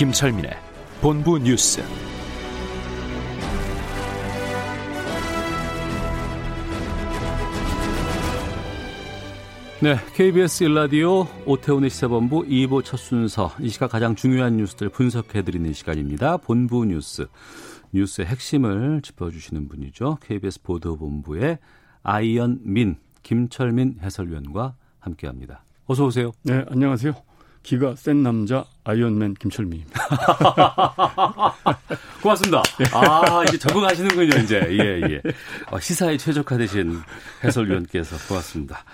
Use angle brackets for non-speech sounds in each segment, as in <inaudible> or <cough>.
김철민의 본부 뉴스. 네, KBS 일라디오 오태훈의 시사본부 2부 첫 순서 이 시각 가장 중요한 뉴스들 분석해드리는 시간입니다. 본부 뉴스 뉴스의 핵심을 짚어주시는 분이죠. KBS 보도본부의 아이언민 김철민 해설위원과 함께합니다. 어서 오세요. 네, 안녕하세요. 기가 센 남자 아이언맨 김철민입니다. <laughs> 고맙습니다. 아, 이제 적응하시는군요, 이제. 예, 예. 어, 시사에 최적화되신 해설위원께서 고맙습니다.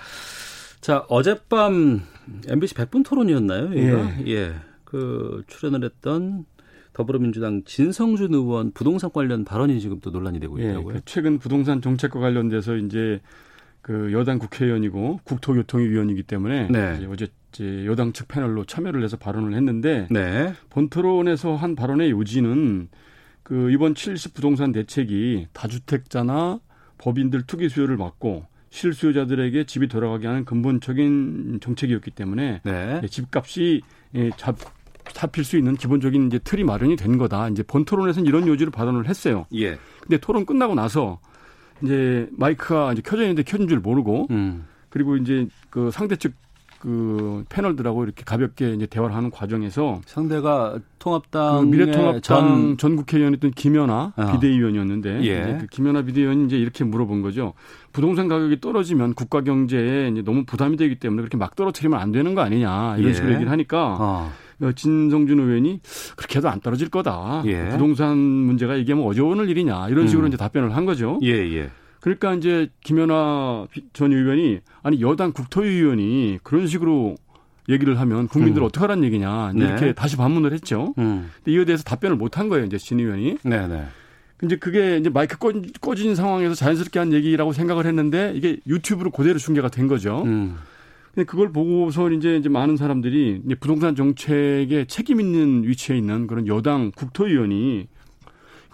자, 어젯밤 MBC 100분 토론이었나요? 얘가? 예. 예. 그 출연을 했던 더불어민주당 진성준 의원 부동산 관련 발언이 지금 또 논란이 되고 예, 있다고요. 그 최근 부동산 정책과 관련돼서 이제 그 여당 국회의원이고 국토교통위 위원이기 때문에 네. 어제 이제 여당 측 패널로 참여를 해서 발언을 했는데 네. 본토론에서 한 발언의 요지는 그 이번 70 부동산 대책이 다주택자나 법인들 투기 수요를 막고 실수요자들에게 집이 돌아가게 하는 근본적인 정책이었기 때문에 네. 예, 집값이 예, 잡, 잡힐 수 있는 기본적인 이제 틀이 마련이 된 거다. 이제 본토론에서는 이런 요지로 발언을 했어요. 예. 근데 토론 끝나고 나서 이제 마이크가 이제 켜져 있는데 켜진 줄 모르고 음. 그리고 이제 그 상대 측 그 패널들하고 이렇게 가볍게 이제 대화를 하는 과정에서 상대가 그 통합당 미래통합당 전 전, 국회의원이었던 김연아 아. 비대위원이었는데 예. 그 김연아 비대위원이 이제 이렇게 물어본 거죠. 부동산 가격이 떨어지면 국가 경제에 이제 너무 부담이 되기 때문에 그렇게 막 떨어뜨리면 안 되는 거 아니냐 이런 예. 식으로 얘기를 하니까 어. 어, 진성준 의원이 그렇게 해도 안 떨어질 거다. 예. 부동산 문제가 이게 뭐 어제 오늘 일이냐 이런 식으로 음. 이제 답변을 한 거죠. 예, 예. 그러니까 이제 김연아 비- 전 의원이 아니 여당 국토위원이 그런 식으로 얘기를 하면 국민들 음. 어떻게 하란 얘기냐 네. 이렇게 다시 반문을 했죠. 음. 근데 이에 대해서 답변을 못 한 거예요, 이제 진 의원이. 네, 네. 이제 그게 이제 마이크 꺼, 꺼진 상황에서 자연스럽게 한 얘기라고 생각을 했는데 이게 유튜브로 그대로 중계가 된 거죠. 음. 근데 그걸 보고서 이제 이제 많은 사람들이 이제 부동산 정책에 책임 있는 위치에 있는 그런 여당 국토위원이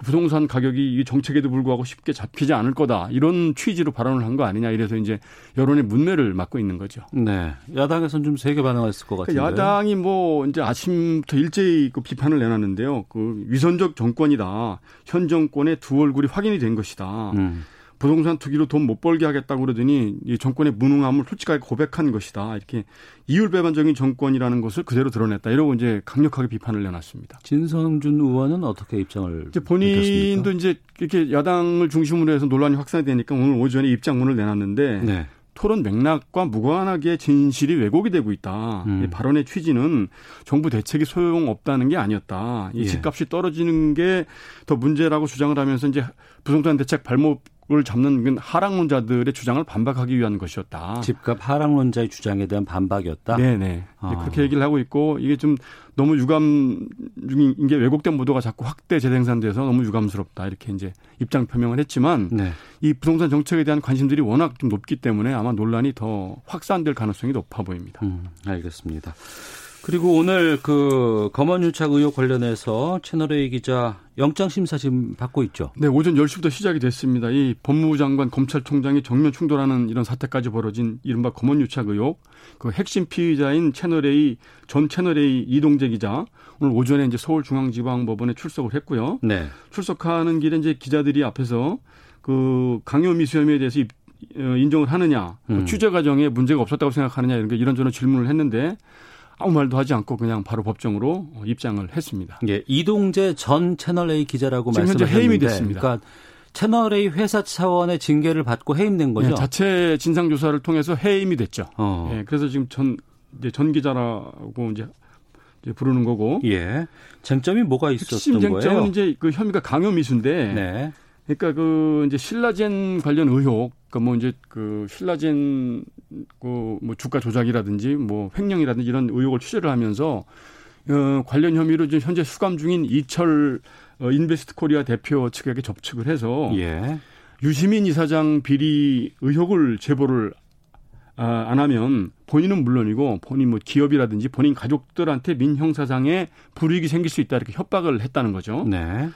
부동산 가격이 이 정책에도 불구하고 쉽게 잡히지 않을 거다 이런 취지로 발언을 한 거 아니냐 이래서 이제 여론의 문매를 맞고 있는 거죠. 네. 야당에서는 좀 세게 반응했을 것 같은데. 그러니까 야당이 뭐 이제 아침부터 일제히 그 비판을 내놨는데요. 그 위선적 정권이다. 현 정권의 두 얼굴이 확인이 된 것이다. 음. 부동산 투기로 돈 못 벌게 하겠다고 그러더니 이 정권의 무능함을 솔직하게 고백한 것이다. 이렇게 이율배반적인 정권이라는 것을 그대로 드러냈다. 이러고 이제 강력하게 비판을 내놨습니다. 진성준 의원은 어떻게 입장을 이제 본인도 밝혔습니까? 이제 이렇게 야당을 중심으로 해서 논란이 확산이 되니까 오늘 오전에 입장문을 내놨는데 네. 토론 맥락과 무관하게 진실이 왜곡이 되고 있다. 음. 이 발언의 취지는 정부 대책이 소용없다는 게 아니었다. 이 예. 집값이 떨어지는 게 더 문제라고 주장을 하면서 이제 부동산 대책 발목 을 잡는 그 하락론자들의 주장을 반박하기 위한 것이었다. 집값 하락론자의 주장에 대한 반박이었다. 네네. 아. 그렇게 얘기를 하고 있고 이게 좀 너무 유감 중인 게 왜곡된 보도가 자꾸 확대 재생산돼서 너무 유감스럽다 이렇게 이제 입장 표명을 했지만 네. 이 부동산 정책에 대한 관심들이 워낙 좀 높기 때문에 아마 논란이 더 확산될 가능성이 높아 보입니다. 음, 알겠습니다. 그리고 오늘 그 검언유착 의혹 관련해서 채널A 기자 영장 심사 지금 받고 있죠. 네, 오전 10시부터 시작이 됐습니다. 이 법무부 장관 검찰총장이 정면 충돌하는 이런 사태까지 벌어진 이른바 검언유착 의혹. 그 핵심 피의자인 채널A 전 채널A 이동재 기자 오늘 오전에 이제 서울중앙지방법원에 출석을 했고요. 네. 출석하는 길에 이제 기자들이 앞에서 그 강요미수 혐의에 대해서 입- 어, 인정을 하느냐, 또 음. 취재 과정에 문제가 없었다고 생각하느냐 이런 게 이런저런 질문을 했는데 아무 말도 하지 않고 그냥 바로 법정으로 어, 입장을 했습니다. 예, 이동재 전 채널A 기자라고 말씀하셨는데 해임이 됐습니다. 그러니까 채널A 회사 차원의 징계를 받고 해임된 거죠. 네, 자체 진상 조사를 통해서 해임이 됐죠. 어. 예, 그래서 지금 전 이제 전 기자라고 이제, 이제 부르는 거고 예. 쟁점이 뭐가 있었던 핵심 쟁점은 거예요? 이제 그 혐의가 강요 미수인데 네. 그러니까 그 이제 신라젠 관련 의혹 그뭐 이제 그 신라젠 그뭐 주가 조작이라든지 뭐 횡령이라든지 이런 의혹을 취재를 하면서 어 관련 혐의로 지금 현재 수감 중인 이철 어, 인베스트 코리아 대표 측에게 접촉을 해서 예. 유시민 이사장 비리 의혹을 제보를 아, 안 하면 본인은 물론이고 본인 뭐 기업이라든지 본인 가족들한테 민형사상에 불이익이 생길 수 있다 이렇게 협박을 했다는 거죠. 네.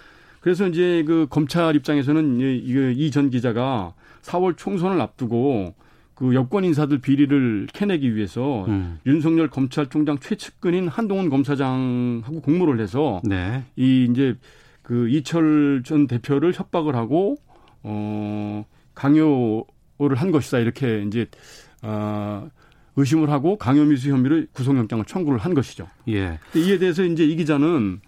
그래서 이제 그 검찰 입장에서는 이 전 기자가 4월 총선을 앞두고 그 여권 인사들 비리를 캐내기 위해서 음. 윤석열 검찰총장 최측근인 한동훈 검사장하고 공모를 해서 네. 이 이제 그 이철 전 대표를 협박을 하고 어 강요를 한 것이다 이렇게 이제 아 의심을 하고 강요미수 혐의로 구속영장을 청구를 한 것이죠. 예. 이에 대해서 이제 이 기자는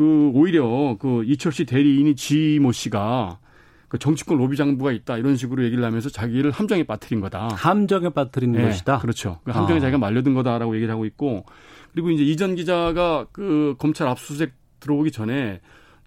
그 오히려 그 이철 씨 대리인이 지모 씨가 그 정치권 로비 장부가 있다 이런 식으로 얘기를 하면서 자기를 함정에 빠뜨린 거다. 함정에 빠뜨린 네, 것이다. 그렇죠. 그 함정에 아. 자기가 말려든 거다라고 얘기를 하고 있고 그리고 이제 이전 기자가 그 검찰 압수수색 들어오기 전에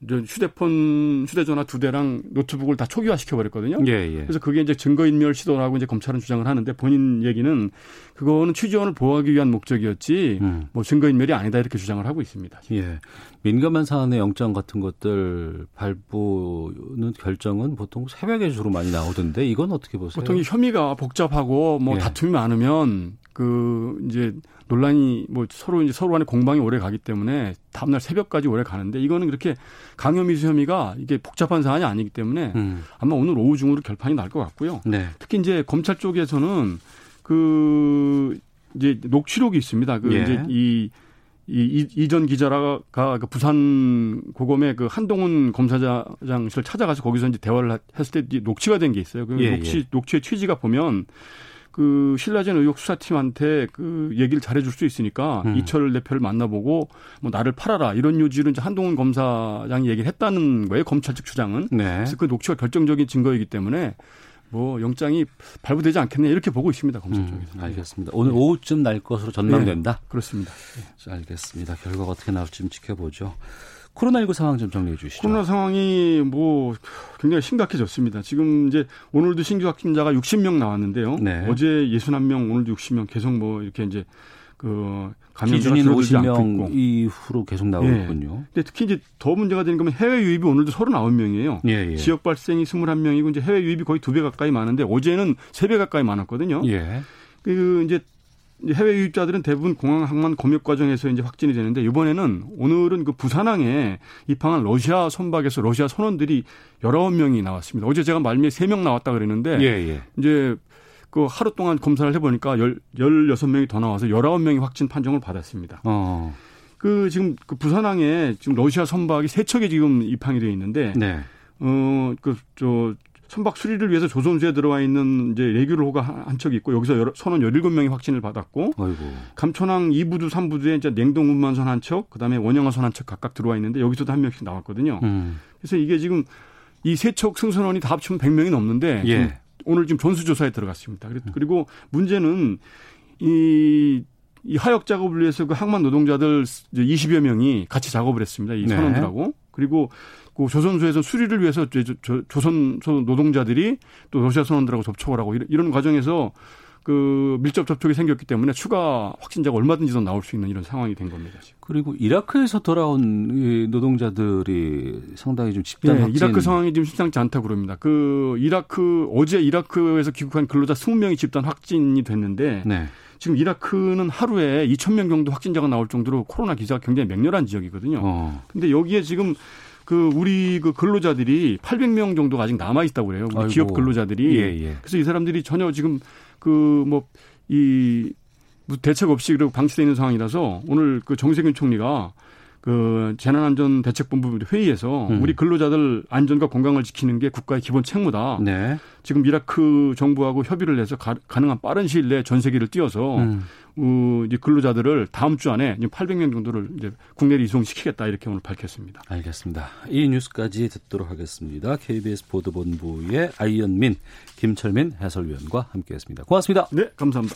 휴대폰, 휴대전화 두 대랑 노트북을 다 초기화시켜 버렸거든요. 예, 예. 그래서 그게 이제 증거인멸 시도라고 이제 검찰은 주장을 하는데 본인 얘기는 그거는 취지원을 보호하기 위한 목적이었지 음. 뭐 증거인멸이 아니다 이렇게 주장을 하고 있습니다. 예. 민감한 사안의 영장 같은 것들 발부는 결정은 보통 새벽에 주로 많이 나오던데 이건 어떻게 보세요? 보통 이 혐의가 복잡하고 뭐 예. 다툼이 많으면 그 이제 논란이 뭐 서로 이제 서로 간에 공방이 오래 가기 때문에 다음날 새벽까지 오래 가는데 이거는 그렇게 강요미수 혐의가 이게 복잡한 사안이 아니기 때문에 음. 아마 오늘 오후 중으로 결판이 날 것 같고요. 네. 특히 이제 검찰 쪽에서는 그 이제 녹취록이 있습니다. 그 예. 이제 이 이, 이 전 기자가 그 부산 고검의 그 한동훈 검사장실을 찾아가서 거기서 이제 대화를 했을 때 녹취가 된 게 있어요. 그 예, 녹취, 예. 녹취의 취지가 보면 그 신라젠 의혹 수사팀한테 그 얘기를 잘해줄 수 있으니까 음. 이철 대표를 만나보고 뭐 나를 팔아라 이런 요지로 이제 한동훈 검사장이 얘기를 했다는 거예요. 검찰 측 주장은. 네. 그래서 그 녹취가 결정적인 증거이기 때문에 뭐 영장이 발부되지 않겠네 이렇게 보고 있습니다 검찰 음, 쪽에서. 알겠습니다. 오늘 오후쯤 날 것으로 전망된다. 그렇습니다. 자, 알겠습니다. 결과가 어떻게 나올지 좀 지켜보죠. 코로나19 상황 좀 정리해 주시죠. 코로나 상황이 뭐 굉장히 심각해졌습니다. 지금 이제 오늘도 신규 확진자가 60명 나왔는데요. 네. 어제 61명, 오늘도 60명 계속 뭐 이렇게 이제 그 감염자가 줄어들지 않고 50명 있고. 이후로 계속 나오고 예. 있군요. 근데 특히 이제 더 문제가 되는 건 해외 유입이 오늘도 39명이에요. 예, 예. 지역 발생이 21명이고 이제 해외 유입이 거의 두 배 가까이 많은데 어제는 세 배 가까이 많았거든요. 예. 그 이제 해외 유입자들은 대부분 공항 항만 검역 과정에서 이제 확진이 되는데 이번에는 오늘은 그 부산항에 입항한 러시아 선박에서 러시아 선원들이 19명이 나왔습니다. 어제 제가 말미에 3명 나왔다 그랬는데 예, 예. 이제 그 하루 동안 검사를 해보니까 1 16명이 더 나와서 19명이 확진 판정을 받았습니다. 어. 그 지금 그 부산항에 지금 러시아 선박이 세 척이 지금 입항이 되어 있는데 네. 어, 그, 저, 선박 수리를 위해서 조선소에 들어와 있는 이제 레귤로호가 한, 한 척이 있고 여기서 여러, 선원 17명이 확진을 받았고 어이고. 감천항 2부두 3부두에 이제 냉동 운반선 한 척, 그다음에 원형화선 한 척 각각 들어와 있는데 여기서도 한 명씩 나왔거든요. 음. 그래서 이게 지금 이 세 척 승선원이 다 합치면 100명이 넘는데 예. 오늘 지금 전수조사에 들어갔습니다. 그리- 그리고 문제는 이, 이 하역 작업을 위해서 그 항만 노동자들 이제 20여 명이 같이 작업을 했습니다. 이 네. 선원들하고. 그리고 그 조선소에서 수리를 위해서 조- 조- 조선소 노동자들이 또 러시아 선원들하고 접촉을 하고 이런, 과정에서 그 밀접 접촉이 생겼기 때문에 추가 확진자가 얼마든지 더 나올 수 있는 이런 상황이 된 겁니다. 지금. 그리고 이라크에서 돌아온 이 노동자들이 상당히 좀 집단 네, 확진. 이라크 상황이 지금 심상치 않다고 그럽니다. 그 이라크 어제 이라크에서 귀국한 근로자 20명이 집단 확진이 됐는데 네. 지금 이라크는 하루에 2천 명 정도 확진자가 나올 정도로 코로나 기사가 굉장히 맹렬한 지역이거든요. 어. 근데 여기에 지금 그 우리 그 근로자들이 800명 정도가 아직 남아 있다고 그래요. 우리 아이고. 기업 근로자들이. 예, 예. 그래서 이 사람들이 전혀 지금 그뭐이 대책 없이 그리고 방치되어 있는 상황이라서 오늘 그 정세균 총리가 그 재난안전대책본부 회의에서 음. 우리 근로자들 안전과 건강을 지키는 게 국가의 기본 책무다. 네. 지금 이라크 정부하고 협의를 해서 가, 능한 빠른 시일 내에 전세기를 띄워서 음. 어, 이제 근로자들을 다음 주 안에 이제 800명 정도를 이제 국내로 이송시키겠다 이렇게 오늘 밝혔습니다. 알겠습니다. 이 뉴스까지 듣도록 하겠습니다. KBS 보도본부의 아이언민, 김철민 해설위원과 함께했습니다. 고맙습니다. 네, 감사합니다.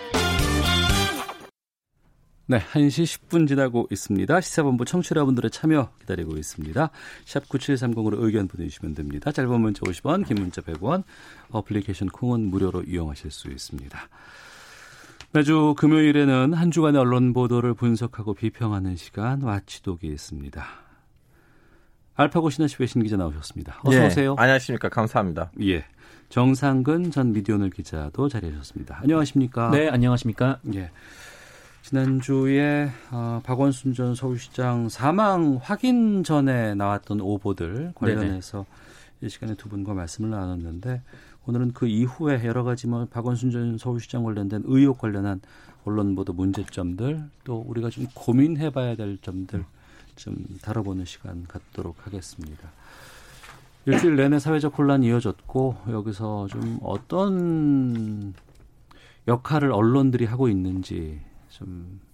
네, 1시 10분 지나고 있습니다. 시사본부 청취 여러분들의 참여 기다리고 있습니다. 샵 9730으로 의견 보내주시면 됩니다. 짧은 문자 50원, 긴 문자 100원, 어플리케이션 콩은 무료로 이용하실 수 있습니다. 매주 금요일에는 한 주간의 언론 보도를 분석하고 비평하는 시간 watchdog이 있습니다. 알파고 시나씨 외신 기자 나오셨습니다. 어서 예, 오세요. 안녕하십니까. 감사합니다. 예. 정상근 전 미디어오늘 기자도 자리하셨습니다. 안녕하십니까? 네, 안녕하십니까? 예. 지난주에 어, 박원순 전 서울시장 사망 확인 전에 나왔던 오보들 관련해서 네네. 이 시간에 두 분과 말씀을 나눴는데 오늘은 그 이후에 여러 가지 뭐 박원순 전 서울시장 관련된 의혹 관련한 언론 보도 문제점들 또 우리가 좀 고민해봐야 될 점들 좀 다뤄보는 시간 갖도록 하겠습니다. 일주일 내내 사회적 혼란이 이어졌고 여기서 좀 어떤 역할을 언론들이 하고 있는지 좀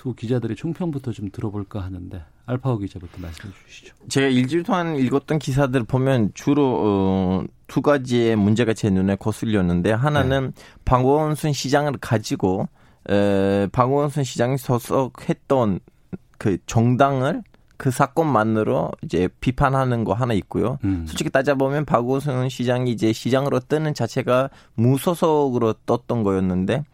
두 기자들의 총평부터 좀 들어볼까 하는데 알파오 기자부터 말씀해 주시죠. 제가 일주일 동안 읽었던 기사들 보면 주로 어, 두 가지의 문제가 제 눈에 거슬렸는데 하나는 네. 박원순 시장을 가지고 에, 박원순 시장이 소속했던 그 정당을 그 사건만으로 이제 비판하는 거 하나 있고요. 음. 솔직히 따져보면 박원순 시장이 이제 시장으로 뜨는 자체가 무소속으로 떴던 거였는데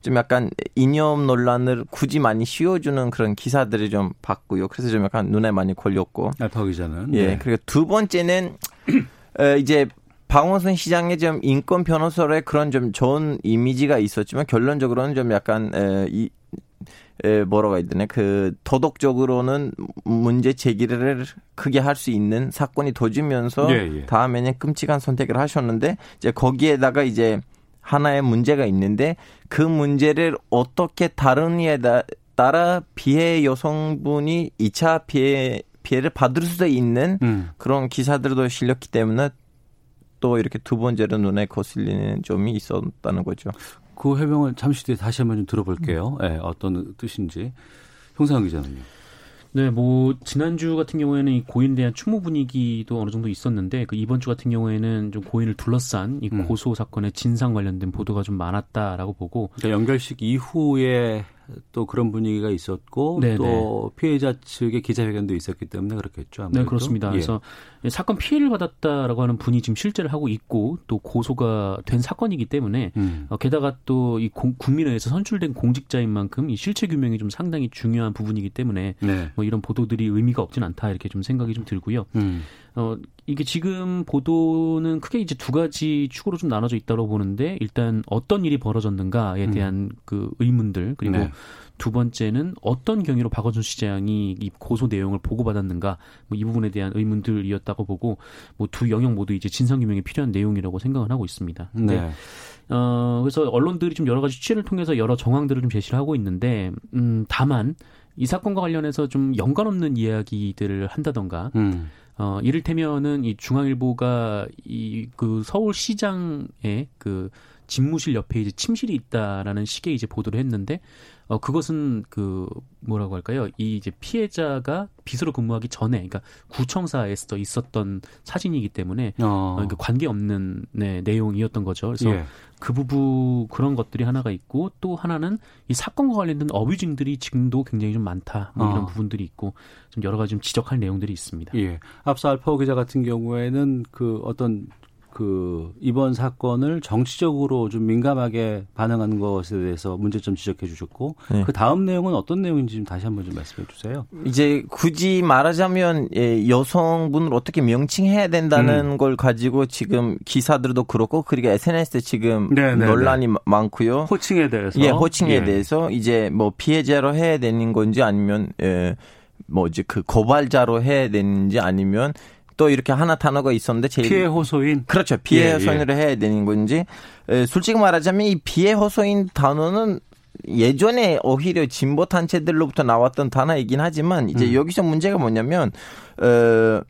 좀 약간 이념 논란을 굳이 많이 씌워주는 그런 기사들이 좀 봤고요. 그래서 좀 약간 눈에 많이 걸렸고. 알파 기자는. 예. 네. 그리고 두 번째는 <clears throat> 어, 이제 방원순 시장의 좀 인권 변호사의 그런 좀 좋은 이미지가 있었지만 결론적으로는 좀 약간 에, 이 에, 뭐라고 해야 되나 그 도덕적으로는 문제 제기를 크게 할 수 있는 사건이 도지면서 예, 예. 다음에는 끔찍한 선택을 하셨는데 이제 거기에다가 이제 하나의 문제가 있는데 그 문제를 어떻게 다루느냐에 따라 피해 여성분이 2차 피해 피해를 받을 수도 있는 음. 그런 기사들도 실렸기 때문에 또 이렇게 두 번째로 눈에 거슬리는 점이 있었다는 거죠. 그 해명을 잠시 뒤에 다시 한번 좀 들어볼게요. 네, 어떤 뜻인지. 형상 기자는요. 네, 뭐 지난주 같은 경우에는 이 고인에 대한 추모 분위기도 어느 정도 있었는데 그 이번 주 같은 경우에는 좀 고인을 둘러싼 이 음. 고소 사건의 진상 관련된 보도가 좀 많았다라고 보고 그러니까 연결식 이후에 또 그런 분위기가 있었고 네네. 또 피해자 측의 기자회견도 있었기 때문에 그렇겠죠. 아무래도. 네, 그렇습니다. 예. 그래서 사건 피해를 받았다라고 하는 분이 지금 실제를 하고 있고 또 고소가 된 사건이기 때문에 음. 어, 게다가 또 이 국민의회에서 선출된 공직자인 만큼 이 실체 규명이 좀 상당히 중요한 부분이기 때문에 네. 뭐 이런 보도들이 의미가 없진 않다 이렇게 좀 생각이 좀 들고요. 음. 어, 이게 지금 보도는 크게 이제 두 가지 축으로 좀 나눠져 있다고 보는데 일단 어떤 일이 벌어졌는가에 음. 대한 음. 그 의문들 그리고 네. 두 번째는 어떤 경위로 박원순 시장이 이 고소 내용을 보고받았는가 뭐 이 부분에 대한 의문들이었다고 보고 뭐 두 영역 모두 이제 진상 규명이 필요한 내용이라고 생각을 하고 있습니다. 네. 어 그래서 언론들이 좀 여러 가지 취재를 통해서 여러 정황들을 좀 제시를 하고 있는데 음 다만 이 사건과 관련해서 좀 연관 없는 이야기들을 한다던가 음. 어, 이를테면은 이 중앙일보가 이 그 서울시장의 그 집무실 옆에 이제 침실이 있다라는 식의 이제 보도를 했는데 어 그것은 그 뭐라고 할까요? 이 이제 피해자가 빚으로 근무하기 전에 그러니까 구청사에서 있었던 사진이기 때문에 어. 어 그러니까 관계 없는 네, 내용이었던 거죠. 그래서 예. 그 부분 그런 것들이 하나가 있고 또 하나는 이 사건과 관련된 어뷰징들이 지금도 굉장히 좀 많다. 뭐 이런 어. 부분들이 있고 좀 여러 가지 좀 지적할 내용들이 있습니다. 예. 앞서 알파오 기자 같은 경우에는 그 어떤 그 이번 사건을 정치적으로 좀 민감하게 반응한 것에 대해서 문제점 지적해 주셨고 네. 그 다음 내용은 어떤 내용인지 좀 다시 한번 좀 말씀해 주세요. 이제 굳이 말하자면 예, 여성분을 어떻게 명칭해야 된다는 음. 걸 가지고 지금 기사들도 그렇고 그리고 SNS에 지금 네네네. 네, 논란이 네. 많고요. 호칭에 대해서 예, 호칭에 예. 대해서 이제 뭐 피해자로 해야 되는 건지 아니면 예, 뭐 이제 그 고발자로 해야 되는지 아니면 또 이렇게 하나 단어가 있었는데 제일 피해 호소인 그렇죠 피해 예, 예. 호소인으로 예. 해야 되는 건지 에, 솔직히 말하자면 이 피해 호소인 단어는 예전에 오히려 진보 단체들로부터 나왔던 단어이긴 하지만 이제 음. 여기서 문제가 뭐냐면 어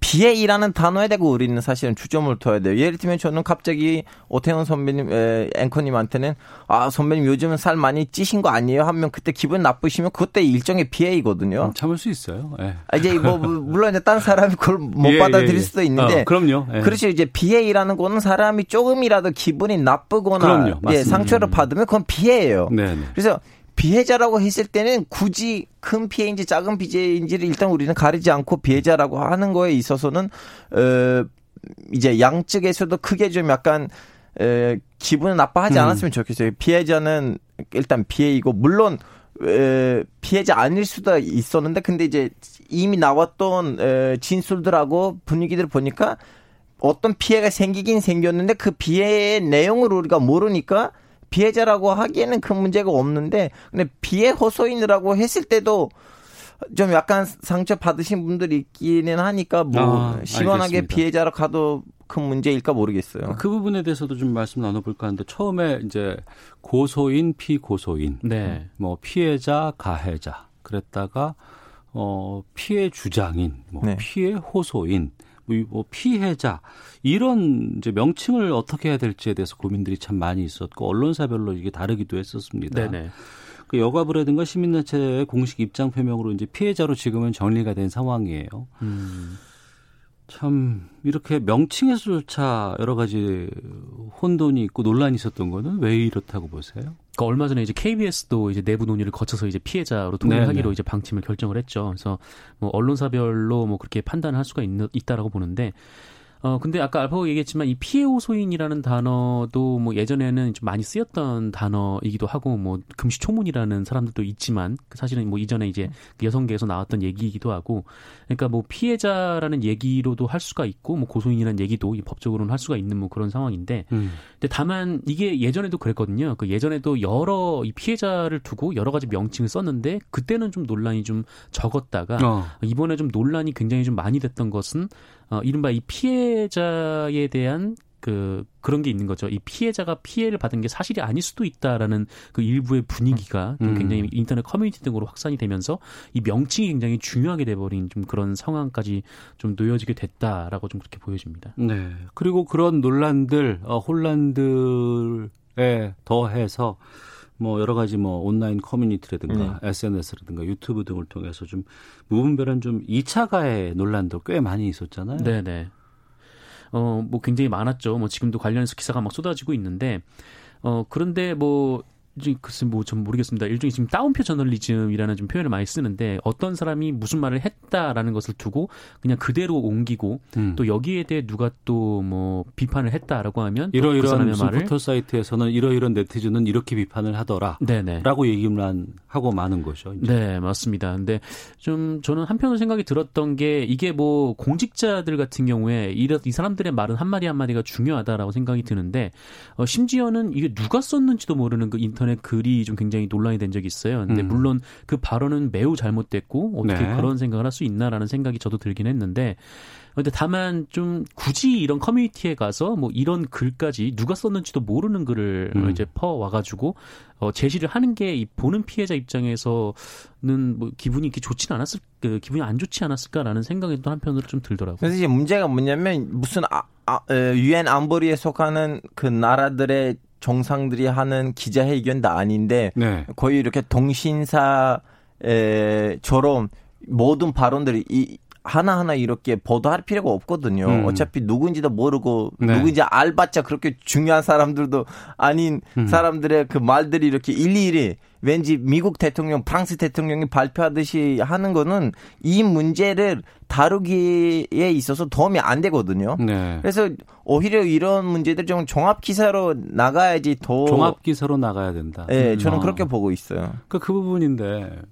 비해이라는 단어에 대고 우리는 사실은 주점을 둬야 돼요. 예를 들면 저는 갑자기 오태훈 선배님, 에, 앵커님한테는 아, 선배님 요즘은 살 많이 찌신 거 아니에요? 하면 그때 기분 나쁘시면 그때 일종의 비해이거든요. 음, 참을 수 있어요. 예. 아, 이제 뭐, 물론 이제 다른 사람이 그걸 못 예, 받아들일 예, 예. 수도 있는데. 어, 그럼요. 예. 그렇죠. 이제 비해이라는 거는 사람이 조금이라도 기분이 나쁘거나 그럼요. 예. 상처를 받으면 그건 비해예요. 네, 네. 그래서 비해자라고 했을 때는 굳이 큰 피해인지 작은 피해인지를 일단 우리는 가리지 않고 비해자라고 하는 거에 있어서는 어 이제 양측에서도 크게 좀 약간 에, 기분을 나빠하지 음. 않았으면 좋겠어요. 피해자는 일단 피해이고 물론 에, 피해자 아닐 수도 있었는데 근데 이제 이미 나왔던 에, 진술들하고 분위기들 보니까 어떤 피해가 생기긴 생겼는데 그 피해의 내용을 우리가 모르니까 피해자라고 하기에는 큰 문제가 없는데 근데 피해 호소인이라고 했을 때도 좀 약간 상처 받으신 분들이 있기는 하니까 뭐 아, 시원하게 알겠습니다. 피해자로 가도 큰 문제일까 모르겠어요. 그 부분에 대해서도 좀 말씀 나눠볼까 하는데 처음에 이제 고소인, 피고소인, 네. 뭐 피해자, 가해자 그랬다가 어 피해 주장인, 뭐 네. 피해 호소인, 뭐 피해자 이런 이제 명칭을 어떻게 해야 될지에 대해서 고민들이 참 많이 있었고 언론사별로 이게 다르기도 했었습니다. 네네. 그 여가부라든가 시민단체의 공식 입장 표명으로 이제 피해자로 지금은 정리가 된 상황이에요. 음. 참 이렇게 명칭에서조차 여러 가지 혼돈이 있고 논란이 있었던 거는 왜 이렇다고 보세요? 그러니까 얼마 전에 이제 KBS도 이제 내부 논의를 거쳐서 이제 피해자로 네. 이제 방침을 결정을 했죠. 그래서 뭐 언론사별로 뭐 그렇게 판단할 수가 있, 있다라고 보는데 어 근데 아까 알파고 얘기했지만 이 피해 호소인이라는 단어도 뭐 예전에는 좀 많이 쓰였던 단어이기도 하고 뭐 금시초문이라는 사람들도 있지만 그 사실은 뭐 이전에 이제 그 여성계에서 나왔던 얘기이기도 하고 그러니까 뭐 피해자라는 얘기로도 할 수가 있고 뭐 고소인이라는 얘기도 이 법적으로는 할 수가 있는 뭐 그런 상황인데 음. 근데 다만 이게 예전에도 그랬거든요. 그 예전에도 여러 이 피해자를 두고 여러 가지 명칭을 썼는데 그때는 좀 논란이 좀 적었다가 어. 이번에 좀 논란이 굉장히 좀 많이 됐던 것은 어 이른바 이 피해자에 대한 그 그런 게 있는 거죠. 이 피해자가 피해를 받은 게 사실이 아닐 수도 있다라는 그 일부의 분위기가 좀 음. 굉장히 인터넷 커뮤니티 등으로 확산이 되면서 이 명칭이 굉장히 중요하게 돼버린 좀 그런 상황까지 좀 놓여지게 됐다라고 좀 그렇게 보여집니다. 네. 그리고 그런 논란들, 어, 혼란들에 더해서 뭐 여러 가지 뭐 온라인 커뮤니티라든가 SNS라든가 유튜브 등을 통해서 좀 무분별한 좀 2차 가해 논란도 꽤 많이 있었잖아요. 네네. 어, 뭐 굉장히 많았죠. 뭐 지금도 관련해서 기사가 막 쏟아지고 있는데, 어, 그런데 뭐, 글쎄 뭐 전 모르겠습니다. 일종의 지금 따옴표 저널리즘이라는 좀 표현을 많이 쓰는데 어떤 사람이 무슨 말을 했다라는 것을 두고 그냥 그대로 옮기고 음. 또 여기에 대해 누가 또 뭐 비판을 했다라고 하면 또그 이러이러한 무슨 말을 포털 사이트에서는 이러이러한 네티즌은 이렇게 비판을 하더라. 네네. 라고 얘기만 하고 마는 거죠. 이제. 네, 맞습니다. 근데 좀 저는 한편으로 생각이 들었던 게 이게 뭐 공직자들 같은 경우에 이, 이 사람들의 말은 한 마디 한 마디가 중요하다라고 생각이 드는데 어, 심지어는 이게 누가 썼는지도 모르는 그 인터 넷 글이 좀 굉장히 논란이 된 적이 있어요. 근데 음. 물론 그 발언은 매우 잘못됐고 어떻게 네. 그런 생각을 할 수 있나라는 생각이 저도 들긴 했는데 근데 다만 좀 굳이 이런 커뮤니티에 가서 뭐 이런 글까지 누가 썼는지도 모르는 글을 음. 이제 퍼 와가지고 어, 제시를 하는 게 이 보는 피해자 입장에서는 뭐 기분이 이렇게 좋지는 않았을 그 기분이 안 좋지 않았을까라는 생각이 또 한편으로 좀 들더라고요. 그래서 이제 문제가 뭐냐면 무슨 아, 아, 에, 유엔 안보리에 속하는 그 나라들의 정상들이 하는 기자회견도 아닌데 네. 거의 이렇게 동신사처럼 모든 발언들이 이 하나하나 이렇게 보도할 필요가 없거든요. 음. 어차피 누군지도 모르고 네. 누군지 알봤자 그렇게 중요한 사람들도 아닌 음. 사람들의 그 말들이 이렇게 일일이 왠지 미국 대통령, 프랑스 대통령이 발표하듯이 하는 거는 이 문제를 다루기에 있어서 도움이 안 되거든요. 네. 그래서 오히려 이런 문제들 좀 종합 기사로 나가야지 더 종합 기사로 나가야 된다. 예, 저는 어. 그렇게 보고 있어요. 그, 그 부분인데,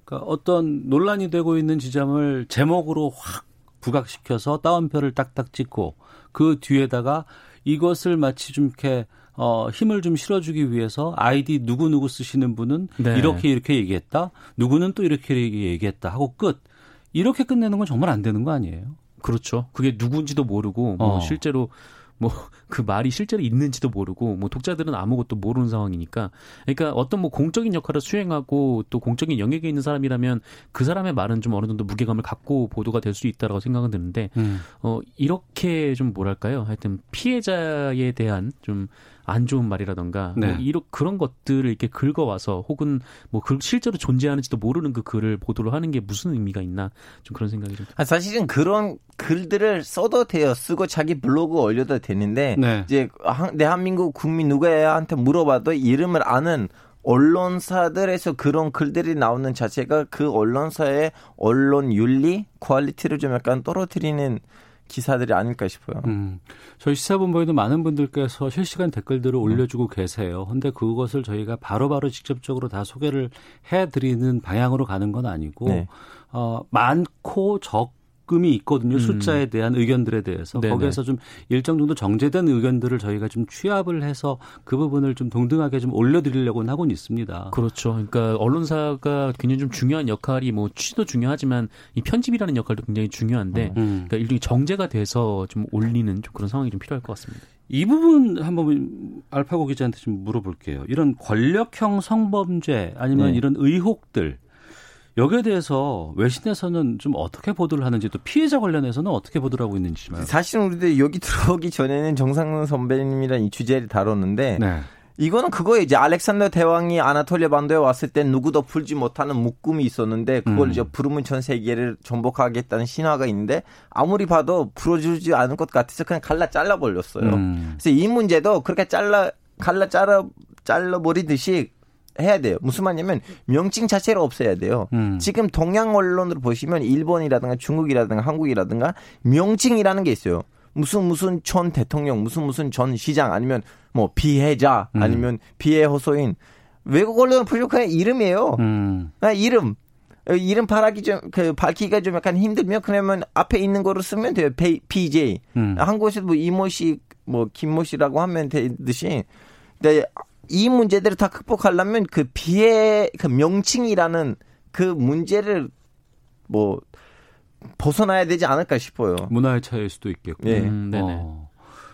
그러니까 어떤 논란이 되고 있는 지점을 제목으로 확 부각시켜서 따옴표를 딱딱 찍고 그 뒤에다가 이것을 마치 좀 이렇게 어, 힘을 좀 실어주기 위해서 아이디 누구누구 쓰시는 분은 네. 이렇게 이렇게 얘기했다. 누구는 또 이렇게 얘기했다 하고 끝. 이렇게 끝내는 건 정말 안 되는 거 아니에요? 그렇죠. 그게 누군지도 모르고 뭐 어. 실제로 뭐 <laughs> 그 말이 실제로 있는지도 모르고 뭐 독자들은 아무것도 모르는 상황이니까 그러니까 어떤 뭐 공적인 역할을 수행하고 또 공적인 영역에 있는 사람이라면 그 사람의 말은 좀 어느 정도 무게감을 갖고 보도가 될 수 있다라고 생각은 드는데 음. 어 이렇게 좀 뭐랄까요 하여튼 피해자에 대한 좀 안 좋은 말이라던가 네. 뭐 이런 그런 것들을 이렇게 긁어와서 혹은 뭐그 실제로 존재하는지도 모르는 그 글을 보도를 하는 게 무슨 의미가 있나 좀 그런 생각이 좀 아, 사실은 그런 글들을 써도 돼요. 쓰고 자기 블로그 올려도 되는데 네. 이제 한- 대한민국 국민 누구한테 물어봐도 이름을 아는 언론사들에서 그런 글들이 나오는 자체가 그 언론사의 언론 윤리, quality를 좀 약간 떨어뜨리는 기사들이 아닐까 싶어요. 음, 저희 시사본부에도 많은 분들께서 실시간 댓글들을 올려주고 계세요. 근데 그것을 저희가 바로바로 직접적으로 다 소개를 해드리는 방향으로 가는 건 아니고, 네. 어, 많고 적음이 있거든요. 음. 숫자에 대한 의견들에 대해서. 네네. 거기에서 좀 일정 정도 정제된 의견들을 저희가 좀 취합을 해서 그 부분을 좀 동등하게 좀 올려드리려고는 하고는 있습니다. 그렇죠. 그러니까 언론사가 굉장히 좀 중요한 역할이 뭐 취도 중요하지만 이 편집이라는 역할도 굉장히 중요한데 음. 그러니까 일종의 정제가 돼서 좀 올리는 좀 그런 상황이 좀 필요할 것 같습니다. 이 부분 한번 알파고 기자한테 좀 물어볼게요. 이런 권력형 성범죄 아니면 네. 이런 의혹들 여기에 대해서 외신에서는 좀 어떻게 보도를 하는지 또 피해자 관련해서는 어떻게 보도를 하고 있는지 좀. 사실은 우리도 여기 들어오기 전에는 정상근 선배님이랑 이 주제를 다뤘는데 네. 이거는 그거예요. 이제 알렉산더 대왕이 아나톨리아 반도에 왔을 때 누구도 풀지 못하는 묶음이 있었는데 그걸 음. 이제 부르면 전 세계를 정복하겠다는 신화가 있는데 아무리 봐도 풀어주지 않을 것 같아서 그냥 갈라 잘라 버렸어요. 음. 그래서 이 문제도 그렇게 잘라 갈라 잘라 잘라 버리듯이 해야 돼요. 무슨 말이냐면 명칭 자체를 없애야 돼요. 음. 지금 동양 언론으로 보시면 일본이라든가 중국이라든가 한국이라든가 명칭이라는 게 있어요. 무슨 무슨 전 대통령, 무슨 무슨 전 시장 아니면 뭐 피해자 음. 아니면 피해 호소인 외국 보시면 그냥 이름이에요. 음. 그냥 이름. 어, 이름 발하기 좀, 그, 밝히기가 좀 약간 힘들면, 그러면 앞에 있는 거로 쓰면 돼요. P- PJ. 음. 한국에서 뭐 이모 씨, 뭐 김모 씨라고 하면 되듯이. 근데 이 문제들을 다 극복하려면 그 피해, 그 명칭이라는 그 문제를 뭐, 벗어나야 되지 않을까 싶어요. 문화의 차이일 수도 있겠고. 네. 음, 네네. 어.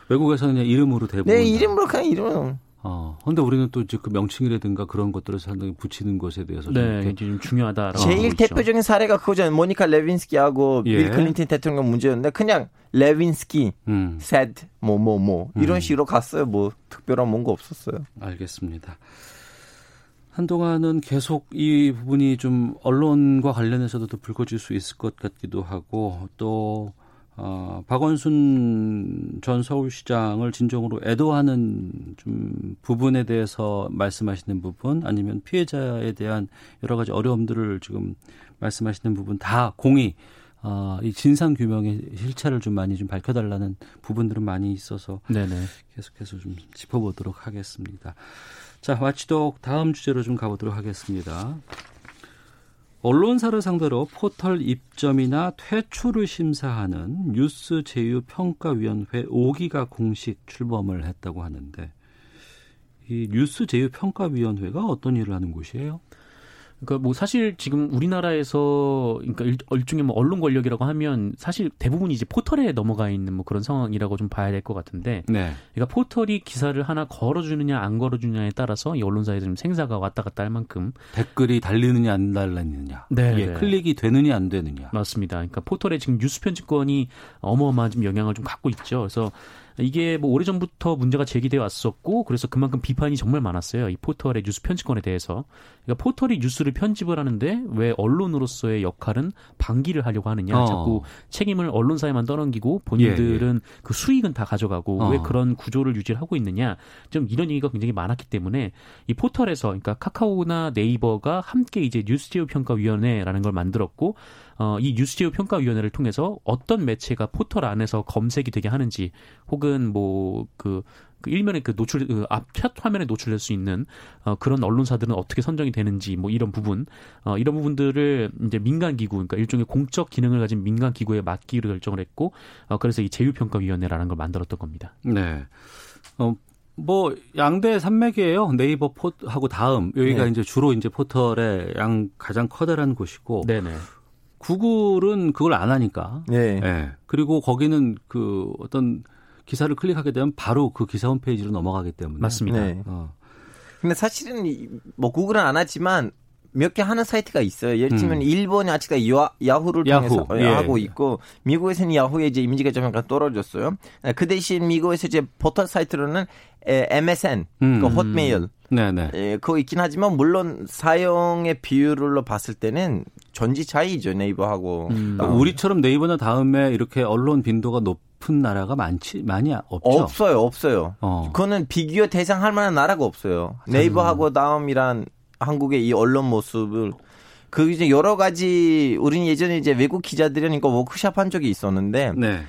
외국에서는 그냥 이름으로 대부분. 내 이름으로 그냥 이름으로. 어. 근데 우리는 또 이제 그 명칭이라든가 그런 것들을 상당히 붙이는 것에 대해서 좀 네, 이제 좀 중요하다라고 제일. 대표적인 사례가 그거잖아요. 모니카 레빈스키하고 예. 빌 클린턴 대통령 문제였는데 그냥 레빈스키, 음. said 뭐 뭐 뭐 이런 음. 식으로 갔어요. 뭐 특별한 뭔가 없었어요. 알겠습니다. 한동안은 계속 이 부분이 좀 언론과 관련해서도 또 불거질 수 있을 것 같기도 하고 또 어, 박원순 전 서울시장을 진정으로 애도하는 좀 부분에 대해서 말씀하시는 부분 아니면 피해자에 대한 여러 가지 어려움들을 지금 말씀하시는 부분 다 공이 어, 이 진상 규명의 실체를 좀 많이 좀 밝혀달라는 부분들은 많이 있어서 네네. 계속해서 좀 짚어보도록 하겠습니다. 자, watchdog 다음 주제로 좀 가보도록 하겠습니다. 언론사를 상대로 포털 입점이나 퇴출을 심사하는 뉴스 제휴 평가위원회 5기가 공식 출범을 했다고 하는데 이 뉴스 제휴 평가위원회가 어떤 일을 하는 곳이에요? 그러니까 뭐 사실 지금 우리나라에서 그러니까 일, 일종의 뭐 언론 권력이라고 하면 사실 대부분이 이제 포털에 넘어가 있는 뭐 그런 상황이라고 좀 봐야 될 것 같은데 네. 그러니까 포털이 기사를 하나 걸어주느냐 안 걸어주느냐에 따라서 이 언론사에 좀 생사가 왔다 갔다 할 만큼 댓글이 달리느냐 안 달리느냐, 네, 예, 네. 클릭이 되느냐 안 되느냐. 맞습니다. 그러니까 포털의 지금 뉴스 편집권이 어마어마한 좀 영향을 좀 갖고 있죠. 그래서 이게 뭐 오래전부터 문제가 제기돼 왔었고 그래서 그만큼 비판이 정말 많았어요. 이 포털의 뉴스 편집권에 대해서. 그러니까 포털이 뉴스를 편집을 하는데 왜 언론으로서의 역할은 방기를 하려고 하느냐. 어. 자꾸 책임을 언론사에만 떠넘기고 본인들은 그 수익은 다 가져가고 어. 왜 그런 구조를 유지를 하고 있느냐. 좀 이런 얘기가 굉장히 많았기 때문에 이 포털에서 그러니까 카카오나 네이버가 함께 이제 뉴스 제휴 평가 위원회라는 걸 만들었고 어, 이 뉴스 제휴 평가위원회를 통해서 어떤 매체가 포털 안에서 검색이 되게 하는지 혹은 뭐그 그 일면에 그 노출 그 앞첫 화면에 노출될 수 있는 어, 그런 언론사들은 어떻게 선정이 되는지 뭐 이런 부분 어, 이런 부분들을 이제 민간 기구 그러니까 일종의 공적 기능을 가진 민간 기구에 맡기로 결정을 했고 어, 그래서 이 제휴평가위원회라는 걸 만들었던 겁니다. 네. 어, 뭐 양대 산맥이에요. 네이버 포하고 다음 여기가 네. 이제 주로 이제 포털의 양 가장 커다란 곳이고 네네. 구글은 그걸 안 하니까. 네. 예. 그리고 거기는 그 어떤 기사를 클릭하게 되면 바로 그 기사 홈페이지로 넘어가기 때문에 맞습니다. 네. 어. 근데 사실은 뭐 구글은 안 하지만 몇 개 하는 사이트가 있어요. 예를 들면 음. 일본이 아직 야, 야후를 야후. 통해서 예. 하고 있고 미국에서는 야후의 이제 이미지가 좀 약간 떨어졌어요. 그 대신 미국에서 이제 포털 사이트로는 MSN, 음. 그 헛메일 네네. 예, 그거 있긴 하지만 물론 사용의 비율로 봤을 때는 전지 차이죠 네이버하고. 음. 어. 우리처럼 네이버나 다음에 이렇게 언론 빈도가 높은 나라가 많지 많이 없죠. 없어요, 없어요. 어. 그거는 비교 대상 할 만한 나라가 없어요. 네이버하고 다음이란 한국의 이 언론 모습을 그 이제 여러 가지 우리는 예전에 이제 외국 기자들이니까 워크샵 한 적이 있었는데 네.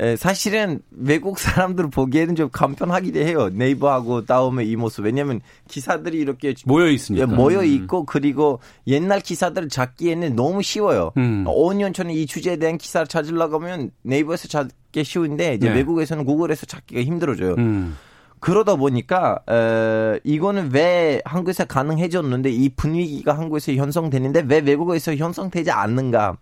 에, 사실은 외국 사람들 보기에는 좀 간편하기도 해요. 네이버하고 다음에 이 모습. 왜냐하면 기사들이 이렇게 모여 있으니까 예, 모여 음. 있고 음. 그리고 옛날 기사들을 찾기에는 너무 쉬워요. 음. 5년 전에 이 주제에 대한 기사를 찾으려고 하면 네이버에서 찾기 쉬운데 이제 네. 외국에서는 구글에서 찾기가 힘들어져요. 음. 그러다 보니까 에, 이거는 왜 한국에서 가능해졌는데 이 분위기가 한국에서 형성되는데 왜 외국에서 형성되지 않는가?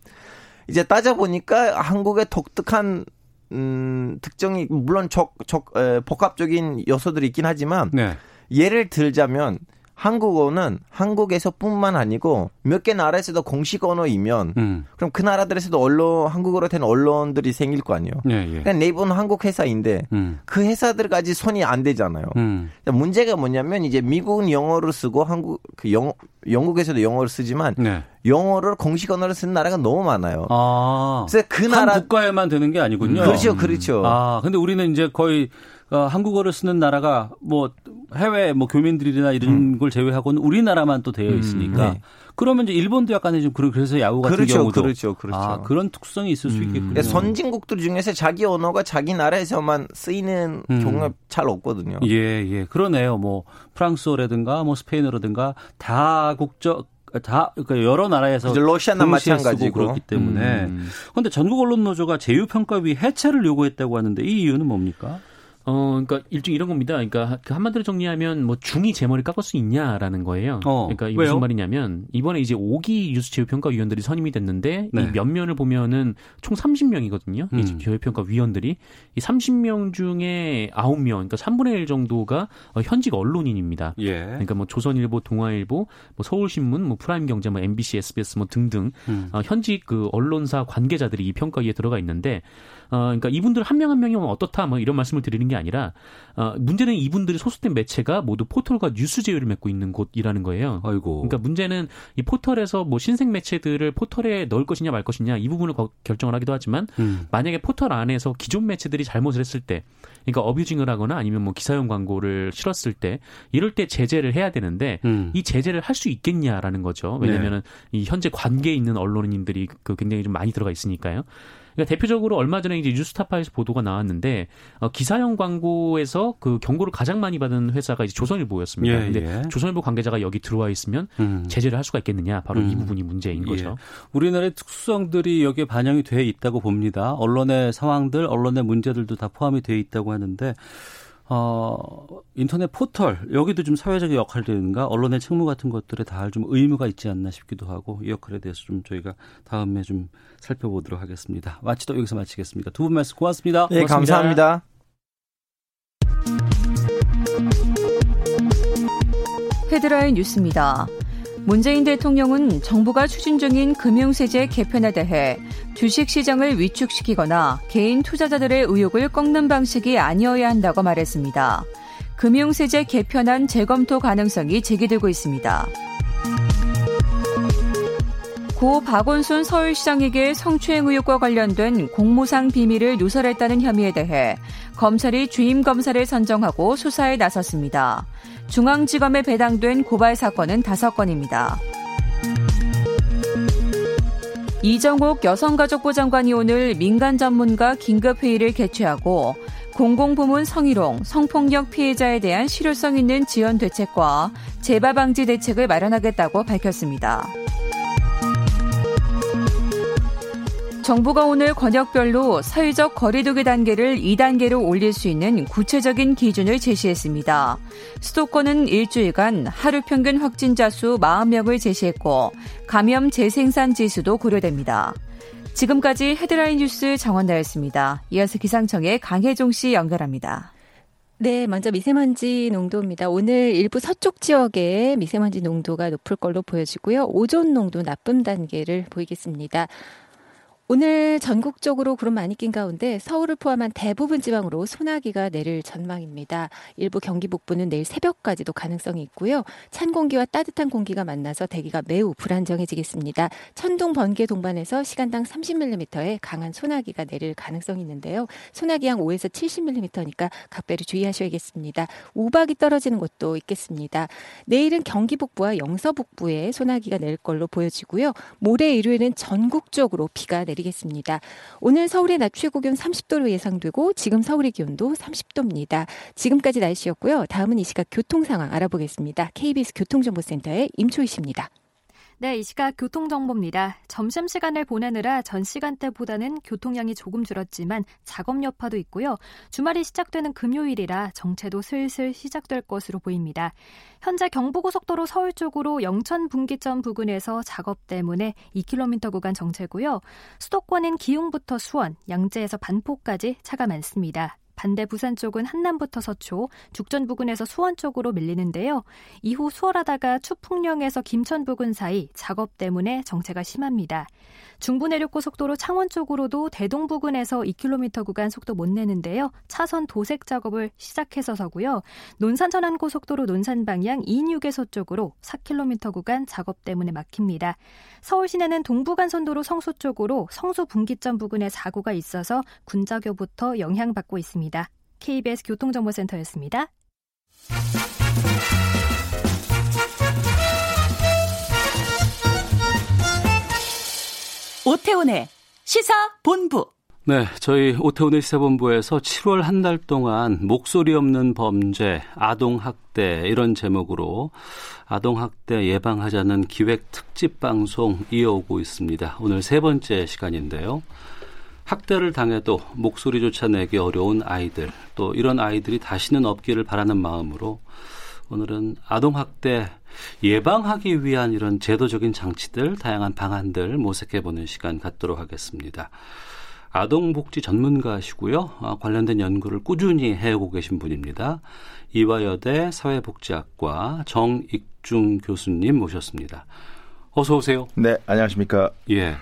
이제 따져 보니까 한국의 독특한 음, 특정이 물론 적, 적, 에, 복합적인 요소들이 있긴 하지만 네. 예를 들자면 한국어는 한국에서뿐만 아니고 몇 개 나라에서도 공식 언어이면 음. 그럼 그 나라들에서도 언론 한국어로 된 언론들이 생길 거 아니에요. 예, 예. 그러니까 네이버는 한국 회사인데 음. 그 회사들까지 손이 안 되잖아요. 음. 그러니까 문제가 뭐냐면 이제 미국은 영어를 쓰고 한국 그 영, 영국에서도 영어를 쓰지만 네. 영어를 공식 언어로 쓰는 나라가 너무 많아요. 아, 그래서 그 나라 국가에만 되는 게 아니군요. 그렇죠, 그렇죠. 아, 근데 우리는 이제 거의 어, 한국어를 쓰는 나라가 뭐 해외 뭐 교민들이나 이런 음. 걸 제외하고는 우리나라만 또 되어 음, 있으니까 음, 네. 그러면 이제 일본도 약간의 좀 그래서 야구 같은 그렇죠, 경우도 그렇죠, 그렇죠. 아, 그런 특성이 있을 수 음. 있겠군요. 선진국들 중에서 자기 언어가 자기 나라에서만 쓰이는 음. 경우가 잘 없거든요. 예, 예, 그러네요. 뭐 프랑스어라든가 뭐 스페인어라든가 다 국적 다 그러니까 여러 나라에서 러시아나 마찬가지고 그렇기 때문에 그런데 음. 전국 언론 노조가 제휴 평가위 해체를 요구했다고 하는데 이 이유는 뭡니까? 어, 그러니까 일종 이런 겁니다. 그러니까 그 한마디로 정리하면 뭐 중이 제 머리 깎을 수 있냐라는 거예요. 어, 그러니까 이 무슨 말이냐면 이번에 이제 5기 뉴스제휴평가위원들이 선임이 됐는데 네. 이 면면을 보면은 총 30명이거든요. 음. 이 제휴평가위원들이 이 30명 중에 9명, 그러니까 3분의 1 정도가 어, 현직 언론인입니다. 예. 그러니까 뭐 조선일보, 동아일보, 뭐 서울신문, 뭐 프라임경제, 뭐 MBC, SBS 뭐 등등 음. 어, 현직 그 언론사 관계자들이 이 평가위에 들어가 있는데 어, 그러니까 이분들 한 명한 한 명이 어떻다 뭐 이런 말씀을 드리는 게 아니라 어, 문제는 이분들이 소속된 매체가 모두 포털과 뉴스 제휴를 맺고 있는 곳이라는 거예요. 아이고. 그러니까 문제는 이 포털에서 뭐 신생 매체들을 포털에 넣을 것이냐 말 것이냐 이 부분을 결정을 하기도 하지만 음. 만약에 포털 안에서 기존 매체들이 잘못을 했을 때 그러니까 abusing을 하거나 아니면 뭐 기사형 광고를 실었을 때 이럴 때 제재를 해야 되는데 음. 이 제재를 할 수 있겠냐라는 거죠. 왜냐면은 네. 이 현재 관계에 있는 언론인들이 그 굉장히 좀 많이 들어가 있으니까요. 그러니까 대표적으로 얼마 전에 이제 뉴스타파에서 보도가 나왔는데 어, 기사형 광고에서 그 경고를 가장 많이 받은 회사가 이제 조선일보였습니다. 예, 근데 예. 조선일보 관계자가 여기 들어와 있으면 음. 제재를 할 수가 있겠느냐? 바로 음. 이 부분이 문제인 예. 거죠. 우리나라의 특수성들이 여기에 반영이 돼 있다고 봅니다. 언론의 상황들, 언론의 문제들도 다 포함이 돼 있다고 하는데 어, 인터넷 포털 여기도 좀 사회적 역할이든가 언론의 책무 같은 것들에 다 좀 의무가 있지 않나 싶기도 하고 이 역할에 대해서 좀 저희가 다음에 좀 살펴보도록 하겠습니다. 마치도 여기서 마치겠습니다. 두 분 말씀 고맙습니다. 네, 고맙습니다. 감사합니다. 헤드라인 뉴스입니다. 문재인 대통령은 정부가 추진 중인 금융세제 개편에 대해 주식시장을 위축시키거나 개인 투자자들의 의욕을 꺾는 방식이 아니어야 한다고 말했습니다. 금융세제 개편안 재검토 가능성이 제기되고 있습니다. 고 박원순 서울시장에게 성추행 의혹과 관련된 공무상 비밀을 누설했다는 혐의에 대해 검찰이 주임 검사를 선정하고 수사에 나섰습니다. 중앙지검에 배당된 고발 사건은 다섯 건입니다. 이정옥 여성가족부 장관이 오늘 민간 전문가 긴급회의를 개최하고 공공부문 성희롱, 성폭력 피해자에 대한 실효성 있는 지원 대책과 재발 방지 대책을 마련하겠다고 밝혔습니다. 정부가 오늘 권역별로 사회적 거리두기 단계를 2단계로 올릴 수 있는 구체적인 기준을 제시했습니다. 수도권은 일주일간 하루 평균 확진자 수 40명을 제시했고 감염 재생산 지수도 고려됩니다. 지금까지 헤드라인 뉴스 정원나였습니다. 이어서 기상청의 강혜종 씨 연결합니다. 네, 먼저 미세먼지 농도입니다. 오늘 일부 서쪽 지역에 미세먼지 농도가 높을 걸로 보여지고요. 오존 농도 나쁨 단계를 보이겠습니다. 오늘 전국적으로 구름 많이 낀 가운데 서울을 포함한 대부분 지방으로 소나기가 내릴 전망입니다. 일부 경기 북부는 내일 새벽까지도 가능성이 있고요. 찬 공기와 따뜻한 공기가 만나서 대기가 매우 불안정해지겠습니다. 천둥 번개 동반해서 시간당 30mm의 강한 소나기가 내릴 가능성이 있는데요. 소나기 양 5에서 70mm니까 각별히 주의하셔야겠습니다. 우박이 떨어지는 곳도 있겠습니다. 내일은 경기 북부와 영서 북부에 소나기가 내릴 걸로 보여지고요. 모레 일요일은 전국적으로 비가 내리 내리겠습니다. 오늘 서울의 낮 최고 기온 30도로 예상되고 지금 서울의 기온도 30도입니다. 지금까지 날씨였고요. 다음은 이 시각 교통 상황 알아보겠습니다. KBS 교통정보센터의 임초희 씨입니다. 네, 이 시각 교통정보입니다. 점심시간을 보내느라 전 시간대보다는 교통량이 조금 줄었지만 작업 여파도 있고요. 주말이 시작되는 금요일이라 정체도 슬슬 시작될 것으로 보입니다. 현재 경부고속도로 서울 쪽으로 영천 분기점 부근에서 작업 때문에 2km 구간 정체고요. 수도권인 기흥부터 수원, 양재에서 반포까지 차가 많습니다. 반대 부산 쪽은 한남부터 서초, 죽전 부근에서 수원 쪽으로 밀리는데요. 이후 수월하다가 추풍령에서 김천 부근 사이 작업 때문에 정체가 심합니다. 중부내륙고속도로 창원 쪽으로도 대동 부근에서 2km 구간 속도 못 내는데요. 차선 도색 작업을 시작해서서고요. 논산 전환 고속도로 논산 방향 인육에서 쪽으로 4km 구간 작업 때문에 막힙니다. 서울 시내는 동부간선도로 성수 쪽으로 성수 분기점 부근에 사고가 있어서 군자교부터 영향받고 있습니다. KBS 교통정보센터였습니다. 오태훈의 시사본부. 네, 저희 오태훈의 시사본부에서 7월 한 달 동안 목소리 없는 범죄, 아동학대 이런 제목으로 아동학대 예방하자는 기획 특집 방송 이어오고 있습니다. 오늘 세 번째 시간인데요. 학대를 당해도 목소리조차 내기 어려운 아이들, 또 이런 아이들이 다시는 없기를 바라는 마음으로 오늘은 아동학대 예방하기 위한 이런 제도적인 장치들, 다양한 방안들 모색해보는 시간 갖도록 하겠습니다. 아동복지 전문가시고요. 아, 관련된 연구를 꾸준히 해오고 계신 분입니다. 이화여대 사회복지학과 정익중 교수님 모셨습니다. 어서 오세요. 네, 안녕하십니까. 예.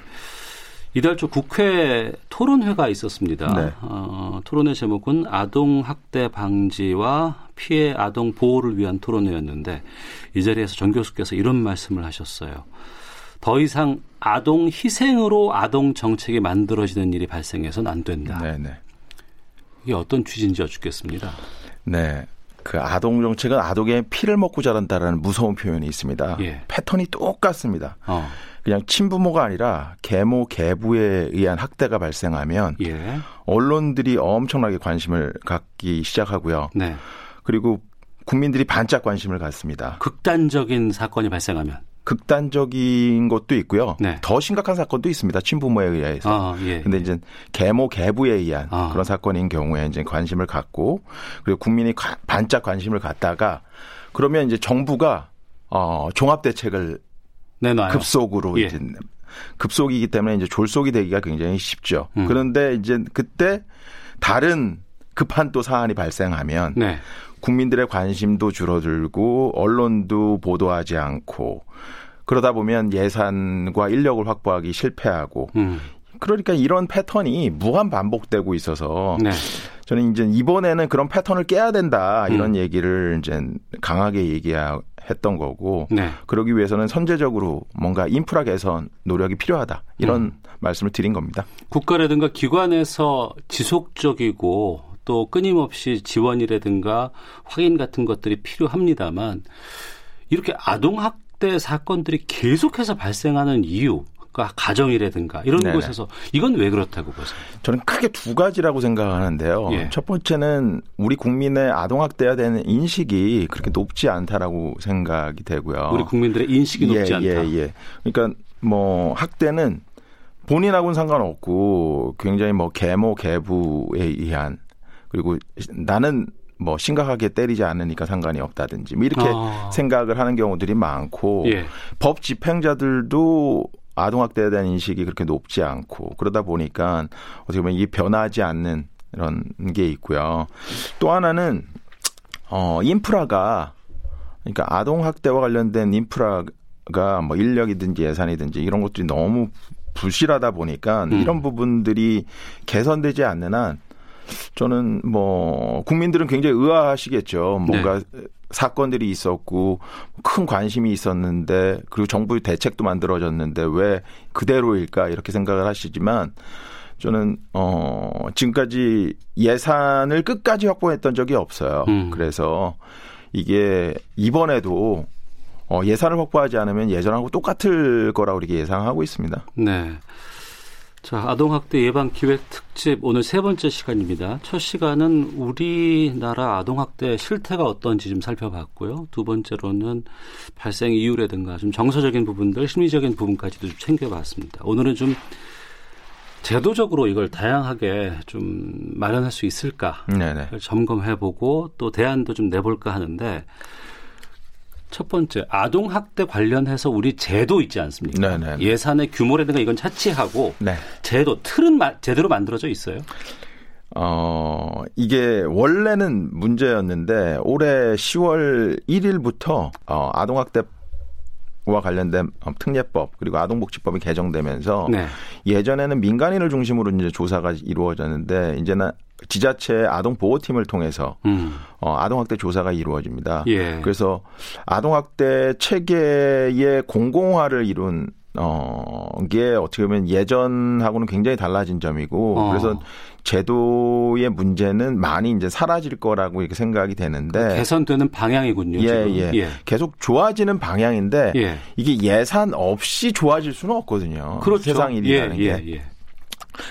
이달 초 국회 토론회가 있었습니다. 네. 어, 토론회 제목은 아동 학대 방지와 피해 아동 보호를 위한 토론회였는데 이 자리에서 정 교수께서 이런 말씀을 하셨어요. 더 이상 아동 희생으로 아동 정책이 만들어지는 일이 발생해서는 안 된다. 네네. 네. 이게 어떤 취지인지 여쭙겠습니다. 네. 그 아동 정책은 아동의 피를 먹고 자란다라는 무서운 표현이 있습니다. 예. 패턴이 똑같습니다. 어. 그냥 친부모가 아니라 계모 계부에 의한 학대가 발생하면 예. 언론들이 엄청나게 관심을 갖기 시작하고요. 네. 그리고 국민들이 반짝 관심을 갖습니다. 극단적인 사건이 발생하면 극단적인 것도 있고요. 네. 더 심각한 사건도 있습니다. 친부모에 의해서. 아, 예. 근데 이제 계모 계부에 의한 아. 그런 사건인 경우에 이제 관심을 갖고 그리고 국민이 반짝 관심을 갖다가 그러면 이제 정부가 어 종합 대책을 내놔요. 급속으로 예. 이제 급속이기 때문에 이제 졸속이 되기가 굉장히 쉽죠. 음. 그런데 이제 그때 다른 급한 또 사안이 발생하면 네. 국민들의 관심도 줄어들고 언론도 보도하지 않고 그러다 보면 예산과 인력을 확보하기 실패하고 음. 그러니까 이런 패턴이 무한 반복되고 있어서 네. 저는 이제 이번에는 그런 패턴을 깨야 된다 이런 음. 얘기를 이제 강하게 얘기 했던 거고 네. 그러기 위해서는 선제적으로 뭔가 인프라 개선 노력이 필요하다 이런 음. 말씀을 드린 겁니다. 국가라든가 기관에서 지속적이고 또 끊임없이 지원이라든가 확인 같은 것들이 필요합니다만 이렇게 아동 학대 사건들이 계속해서 발생하는 이유 가정이라든가 이런 네네. 곳에서 이건 왜 그렇다고 보세요? 저는 크게 두 가지라고 생각하는데요. 예. 첫 번째는 우리 국민의 아동학대에 대한 인식이 그렇게 높지 않다라고 생각이 되고요. 우리 국민들의 인식이 예, 높지 않다. 예, 예. 그러니까 뭐 학대는 본인하고는 상관없고 굉장히 뭐 계모 계부에 의한 그리고 나는 뭐 심각하게 때리지 않으니까 상관이 없다든지 뭐 이렇게 아. 생각을 하는 경우들이 많고 예. 법 집행자들도 아동학대에 대한 인식이 그렇게 높지 않고 그러다 보니까 어떻게 보면 이게 변하지 않는 이런 게 있고요. 또 하나는 어 인프라가 그러니까 아동학대와 관련된 인프라가 뭐 인력이든지 예산이든지 이런 것들이 너무 부실하다 보니까 음. 이런 부분들이 개선되지 않는 한 저는 뭐 국민들은 굉장히 의아하시겠죠. 뭔가 네. 사건들이 있었고 큰 관심이 있었는데 그리고 정부의 대책도 만들어졌는데 왜 그대로일까 이렇게 생각을 하시지만 저는 어 지금까지 예산을 끝까지 확보했던 적이 없어요. 음. 그래서 이게 이번에도 어 예산을 확보하지 않으면 예전하고 똑같을 거라고 이렇게 예상하고 있습니다. 네. 자, 아동학대 예방 기획 특집 오늘 세 번째 시간입니다. 첫 시간은 우리나라 아동학대 실태가 어떤지 좀 살펴봤고요. 두 번째로는 발생 이유라든가 좀 정서적인 부분들, 심리적인 부분까지도 좀 챙겨봤습니다. 오늘은 좀 제도적으로 이걸 다양하게 좀 마련할 수 있을까 점검해보고 또 대안도 좀 내볼까 하는데 첫 번째 아동 학대 관련해서 우리 제도 있지 않습니까? 네네. 예산의 규모라든가 이건 차치하고 네. 제도 틀은 마, 제대로 만들어져 있어요. 어, 이게 원래는 문제였는데 올해 10월 1일부터 어, 아동학대 와 관련된 특례법 그리고 아동복지법이 개정되면서 네. 예전에는 민간인을 중심으로 이제 조사가 이루어졌는데 이제는 지자체 아동 보호팀을 통해서 음. 어, 아동 학대 조사가 이루어집니다. 예. 그래서 아동 학대 체계의 공공화를 이룬 어, 이게 어떻게 보면 예전하고는 굉장히 달라진 점이고, 어. 그래서 제도의 문제는 많이 이제 사라질 거라고 이렇게 생각이 되는데. 개선되는 방향이군요. 예, 지금. 예. 예. 계속 좋아지는 방향인데, 예. 이게 예산 없이 좋아질 수는 없거든요. 그렇죠. 세상 일이라는 예, 게.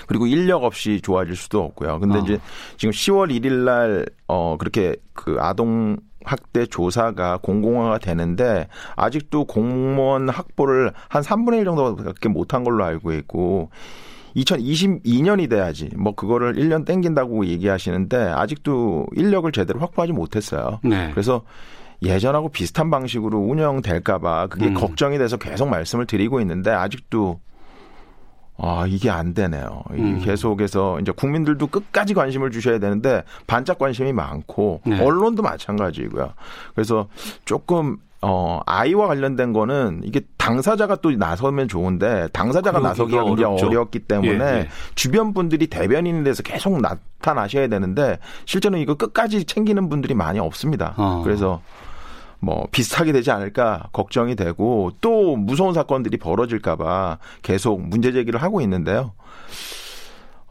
그리고 인력 없이 좋아질 수도 없고요. 근데 어. 이제 지금 10월 1일 날, 어, 그렇게 그 아동 학대 조사가 공공화가 되는데 아직도 공무원 확보를 한 3분의 1 정도밖에 못한 걸로 알고 있고 2022년이 돼야지 뭐 그거를 1년 땡긴다고 얘기하시는데 아직도 인력을 제대로 확보하지 못했어요. 네. 그래서 예전하고 비슷한 방식으로 운영될까봐 그게 음. 걱정이 돼서 계속 말씀을 드리고 있는데 아직도 아, 이게 안 되네요. 음. 계속해서 이제 국민들도 끝까지 관심을 주셔야 되는데 반짝 관심이 많고 네. 언론도 마찬가지고요. 그래서 조금 어, 아이와 관련된 거는 이게 당사자가 또 나서면 좋은데 당사자가 나서기가 굉장히 어렵죠. 어렵기 때문에 예, 예. 주변 분들이 대변인이 돼서 계속 나타나셔야 되는데 실제는 이거 끝까지 챙기는 분들이 많이 없습니다. 어. 그래서 뭐 비슷하게 되지 않을까 걱정이 되고 또 무서운 사건들이 벌어질까봐 계속 문제 제기를 하고 있는데요.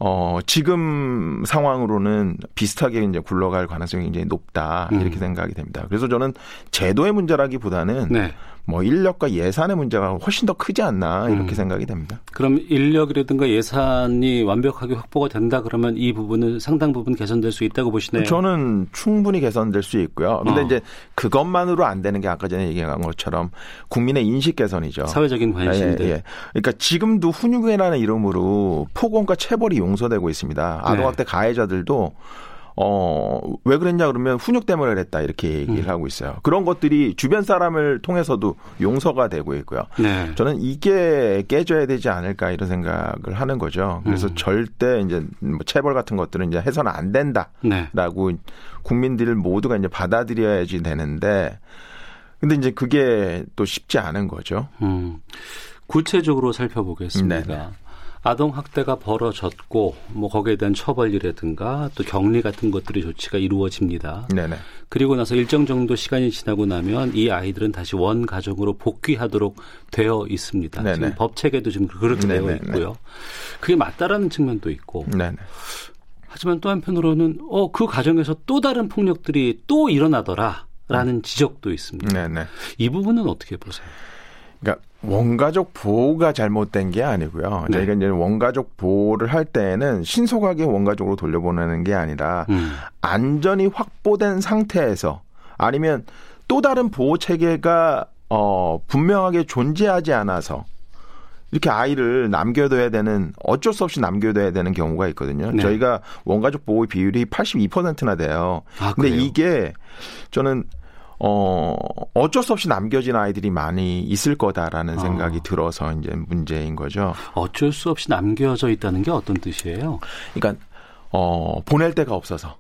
어, 지금 상황으로는 비슷하게 이제 굴러갈 가능성이 굉장히 높다. 이렇게 음. 생각이 됩니다. 그래서 저는 제도의 문제라기보다는 네. 뭐 인력과 예산의 문제가 훨씬 더 크지 않나 이렇게 음. 생각이 됩니다. 그럼 인력이라든가 예산이 완벽하게 확보가 된다 그러면 이 부분은 상당 부분 개선될 수 있다고 보시나요? 저는 충분히 개선될 수 있고요. 근데 어. 이제 그것만으로 안 되는 게 아까 전에 얘기한 것처럼 국민의 인식 개선이죠. 사회적인 관심들. 예, 예. 그러니까 지금도 훈육회라는 이름으로 폭언과 체벌이 용서되고 있습니다. 아동학대 네. 가해자들도 어, 왜 그랬냐 그러면 훈육 때문에 그랬다 이렇게 얘기를 음. 하고 있어요. 그런 것들이 주변 사람을 통해서도 용서가 되고 있고요. 네. 저는 이게 깨져야 되지 않을까 이런 생각을 하는 거죠. 그래서 음. 절대 이제 뭐 체벌 같은 것들은 이제 해서는 안 된다라고 네. 국민들 모두가 이제 받아들여야지 되는데 근데 이제 그게 또 쉽지 않은 거죠. 음. 구체적으로 살펴보겠습니다. 네네. 아동 학대가 벌어졌고 뭐 거기에 대한 처벌이라든가 또 격리 같은 것들이 조치가 이루어집니다. 네네. 그리고 나서 일정 정도 시간이 지나고 나면 이 아이들은 다시 원 가정으로 복귀하도록 되어 있습니다. 네네. 지금 법 체계도 지금 그렇게 네네. 되어 있고요. 그게 맞다라는 측면도 있고. 네네. 하지만 또 한편으로는 어 그 가정에서 또 다른 폭력들이 또 일어나더라라는 음. 지적도 있습니다. 네네. 이 부분은 어떻게 보세요? 원가족 보호가 잘못된 게 아니고요. 네. 저희가 이제 원가족 보호를 할 때에는 신속하게 원가족으로 돌려보내는 게 아니라 음. 안전이 확보된 상태에서 아니면 또 다른 보호 체계가 어 분명하게 존재하지 않아서 이렇게 아이를 남겨둬야 되는 어쩔 수 없이 남겨둬야 되는 경우가 있거든요. 네. 저희가 원가족 보호 비율이 82%나 돼요. 아, 근데 이게 저는 어, 어쩔 수 없이 남겨진 아이들이 많이 있을 거다라는 어. 생각이 들어서 이제 문제인 거죠. 어쩔 수 없이 남겨져 있다는 게 어떤 뜻이에요? 그러니까, 어, 보낼 데가 없어서.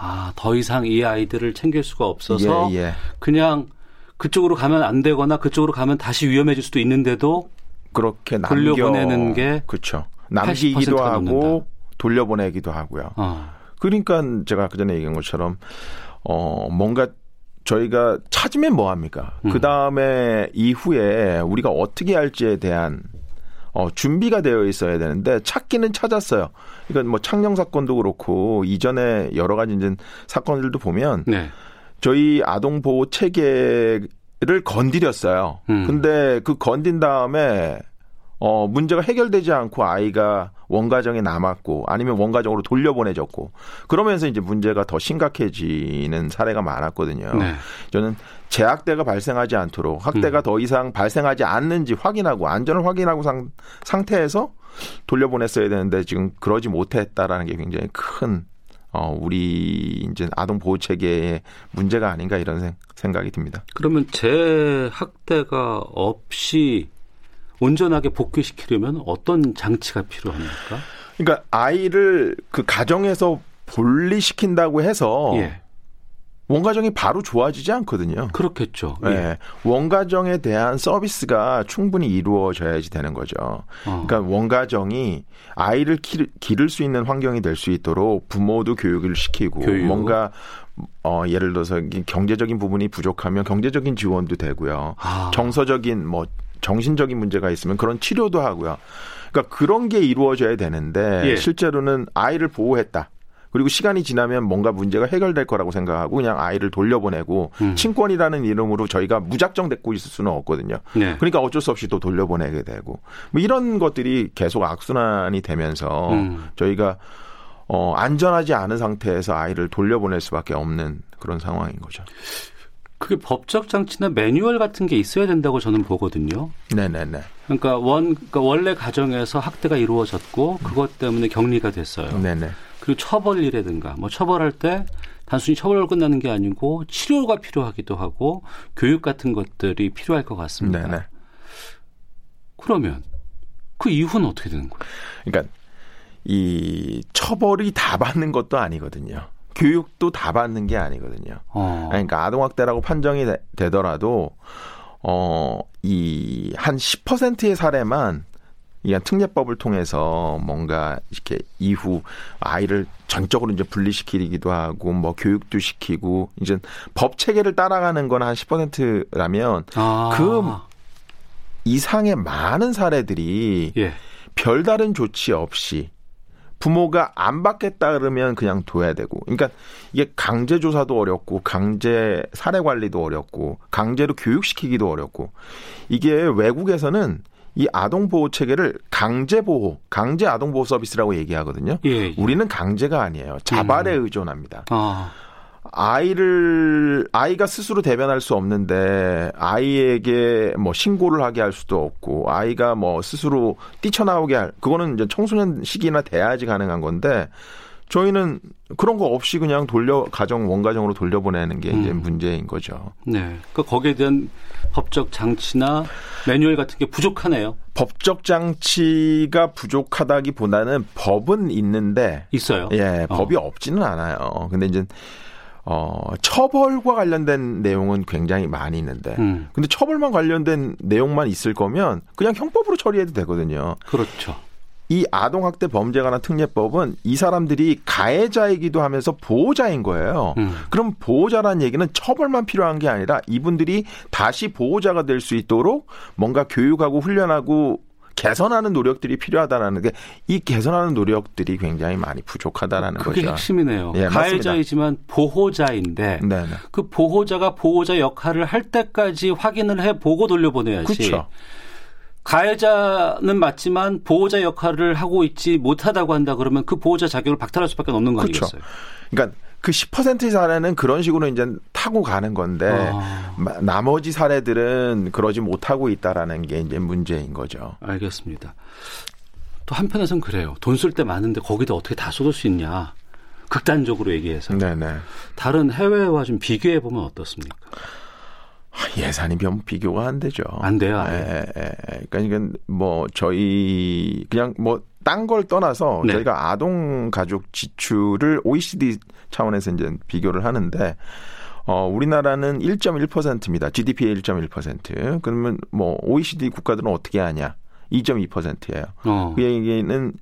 아, 더 이상 이 아이들을 챙길 수가 없어서 예, 예. 그냥 그쪽으로 가면 안 되거나 그쪽으로 가면 다시 위험해질 수도 있는데도 그렇게 남겨 돌려보내는 게 그렇죠. 남기기도 하고 넘는다. 돌려보내기도 하고요. 어. 그러니까 제가 그 전에 얘기한 것처럼 어 뭔가 저희가 찾으면 뭐 합니까? 음. 그 다음에 이후에 우리가 어떻게 할지에 대한 어, 준비가 되어 있어야 되는데 찾기는 찾았어요. 이건 뭐 창녕 사건도 그렇고 이전에 여러 가지 이제 사건들도 보면 네. 저희 아동 보호 체계를 건드렸어요. 음. 근데 그 건든 다음에 어, 문제가 해결되지 않고 아이가 원가정에 남았고 아니면 원가정으로 돌려보내졌고 그러면서 이제 문제가 더 심각해지는 사례가 많았거든요. 네. 저는 재학대가 발생하지 않도록 학대가 음. 더 이상 발생하지 않는지 확인하고 안전을 확인하고 상, 상태에서 돌려보냈어야 되는데 지금 그러지 못했다라는 게 굉장히 큰 어, 우리 이제 아동 보호 체계의 문제가 아닌가 이런 생각이 듭니다. 그러면 재학대가 없이 온전하게 복귀시키려면 어떤 장치가 필요합니까? 그러니까 아이를 그 가정에서 분리시킨다고 해서 예. 원가정이 바로 좋아지지 않거든요. 그렇겠죠. 네. 예. 원가정에 대한 서비스가 충분히 이루어져야지 되는 거죠. 어. 그러니까 원가정이 아이를 기를 수 있는 환경이 될 수 있도록 부모도 교육을 시키고 교육. 뭔가 어 예를 들어서 경제적인 부분이 부족하면 경제적인 지원도 되고요. 아. 정서적인 뭐 정신적인 문제가 있으면 그런 치료도 하고요. 그러니까 그런 게 이루어져야 되는데 예. 실제로는 아이를 보호했다. 그리고 시간이 지나면 뭔가 문제가 해결될 거라고 생각하고 그냥 아이를 돌려보내고 음. 친권이라는 이름으로 저희가 무작정 데리고 있을 수는 없거든요. 네. 그러니까 어쩔 수 없이 또 돌려보내게 되고 뭐 이런 것들이 계속 악순환이 되면서 음. 저희가 어 안전하지 않은 상태에서 아이를 돌려보낼 수밖에 없는 그런 상황인 거죠. 그게 법적 장치나 매뉴얼 같은 게 있어야 된다고 저는 보거든요. 네네네. 그러니까 원 그러니까 원래 가정에서 학대가 이루어졌고 그것 때문에 격리가 됐어요. 네네. 그리고 처벌이라든가 뭐 처벌할 때 단순히 처벌로 끝나는 게 아니고 치료가 필요하기도 하고 교육 같은 것들이 필요할 것 같습니다. 네네. 그러면 그 이후는 어떻게 되는 거예요? 그러니까 이 처벌이 다 받는 것도 아니거든요. 교육도 다 받는 게 아니거든요. 어. 그러니까 아동학대라고 판정이 되, 더라도 어, 이 한 10%의 사례만 이한 특례법을 통해서 뭔가 이렇게 이후 아이를 전적으로 이제 분리시키기도 하고 뭐 교육도 시키고 이제 법 체계를 따라가는 건 한 10%라면 아. 그 이상의 많은 사례들이 예. 별다른 조치 없이 부모가 안 받겠다 그러면 그냥 둬야 되고. 그러니까 이게 강제 조사도 어렵고 강제 사례 관리도 어렵고 강제로 교육시키기도 어렵고 이게 외국에서는 이 아동 보호 체계를 강제 보호, 강제 아동 보호 서비스라고 얘기하거든요. 예, 예. 우리는 강제가 아니에요. 자발에 음. 의존합니다. 아. 아이를 아이가 스스로 대변할 수 없는데 아이에게 뭐 신고를 하게 할 수도 없고 아이가 뭐 스스로 뛰쳐나오게 할 그거는 이제 청소년 시기나 돼야지 가능한 건데 저희는 그런 거 없이 그냥 돌려 가정 원가정으로 돌려보내는 게 이제 음. 문제인 거죠. 네. 그 거기에 대한 법적 장치나 매뉴얼 같은 게 부족하네요. 법적 장치가 부족하다기보다는 법은 있는데 있어요. 예, 법이 어. 없지는 않아요. 근데 이제 어, 처벌과 관련된 내용은 굉장히 많이 있는데, 음. 근데 처벌만 관련된 내용만 있을 거면 그냥 형법으로 처리해도 되거든요. 그렇죠. 이 아동학대 범죄 관한 특례법은 이 사람들이 가해자이기도 하면서 보호자인 거예요. 음. 그럼 보호자라는 얘기는 처벌만 필요한 게 아니라 이분들이 다시 보호자가 될 수 있도록 뭔가 교육하고 훈련하고 개선하는 노력들이 필요하다라는 게 이 개선하는 노력들이 굉장히 많이 부족하다라는 그게 거죠. 핵심이네요. 예, 가해자이지만 보호자인데 네네. 그 보호자가 보호자 역할을 할 때까지 확인을 해 보고 돌려보내야지. 그렇죠. 가해자는 맞지만 보호자 역할을 하고 있지 못하다고 한다 그러면 그 보호자 자격을 박탈할 수밖에 없는 거 그렇죠. 아니겠어요? 그러니까 그 10%의 사례는 그런 식으로 이제 타고 가는 건데 아. 나머지 사례들은 그러지 못하고 있다라는 게 이제 문제인 거죠. 알겠습니다. 또 한편에선 그래요. 돈 쓸 때 많은데 거기다 어떻게 다 쏟을 수 있냐. 극단적으로 얘기해서. 네네. 다른 해외와 좀 비교해 보면 어떻습니까? 예산이 좀 비교가 안 되죠. 안 돼요. 예, 예. 그러니까 이건 뭐 저희 그냥 뭐 딴 걸 떠나서 네. 저희가 아동 가족 지출을 OECD 차원에서 이제 비교를 하는데 어, 우리나라는 1.1%입니다. GDP의 1.1%. 그러면 뭐 OECD 국가들은 어떻게 하냐? 2.2%예요. 어. 그 얘기는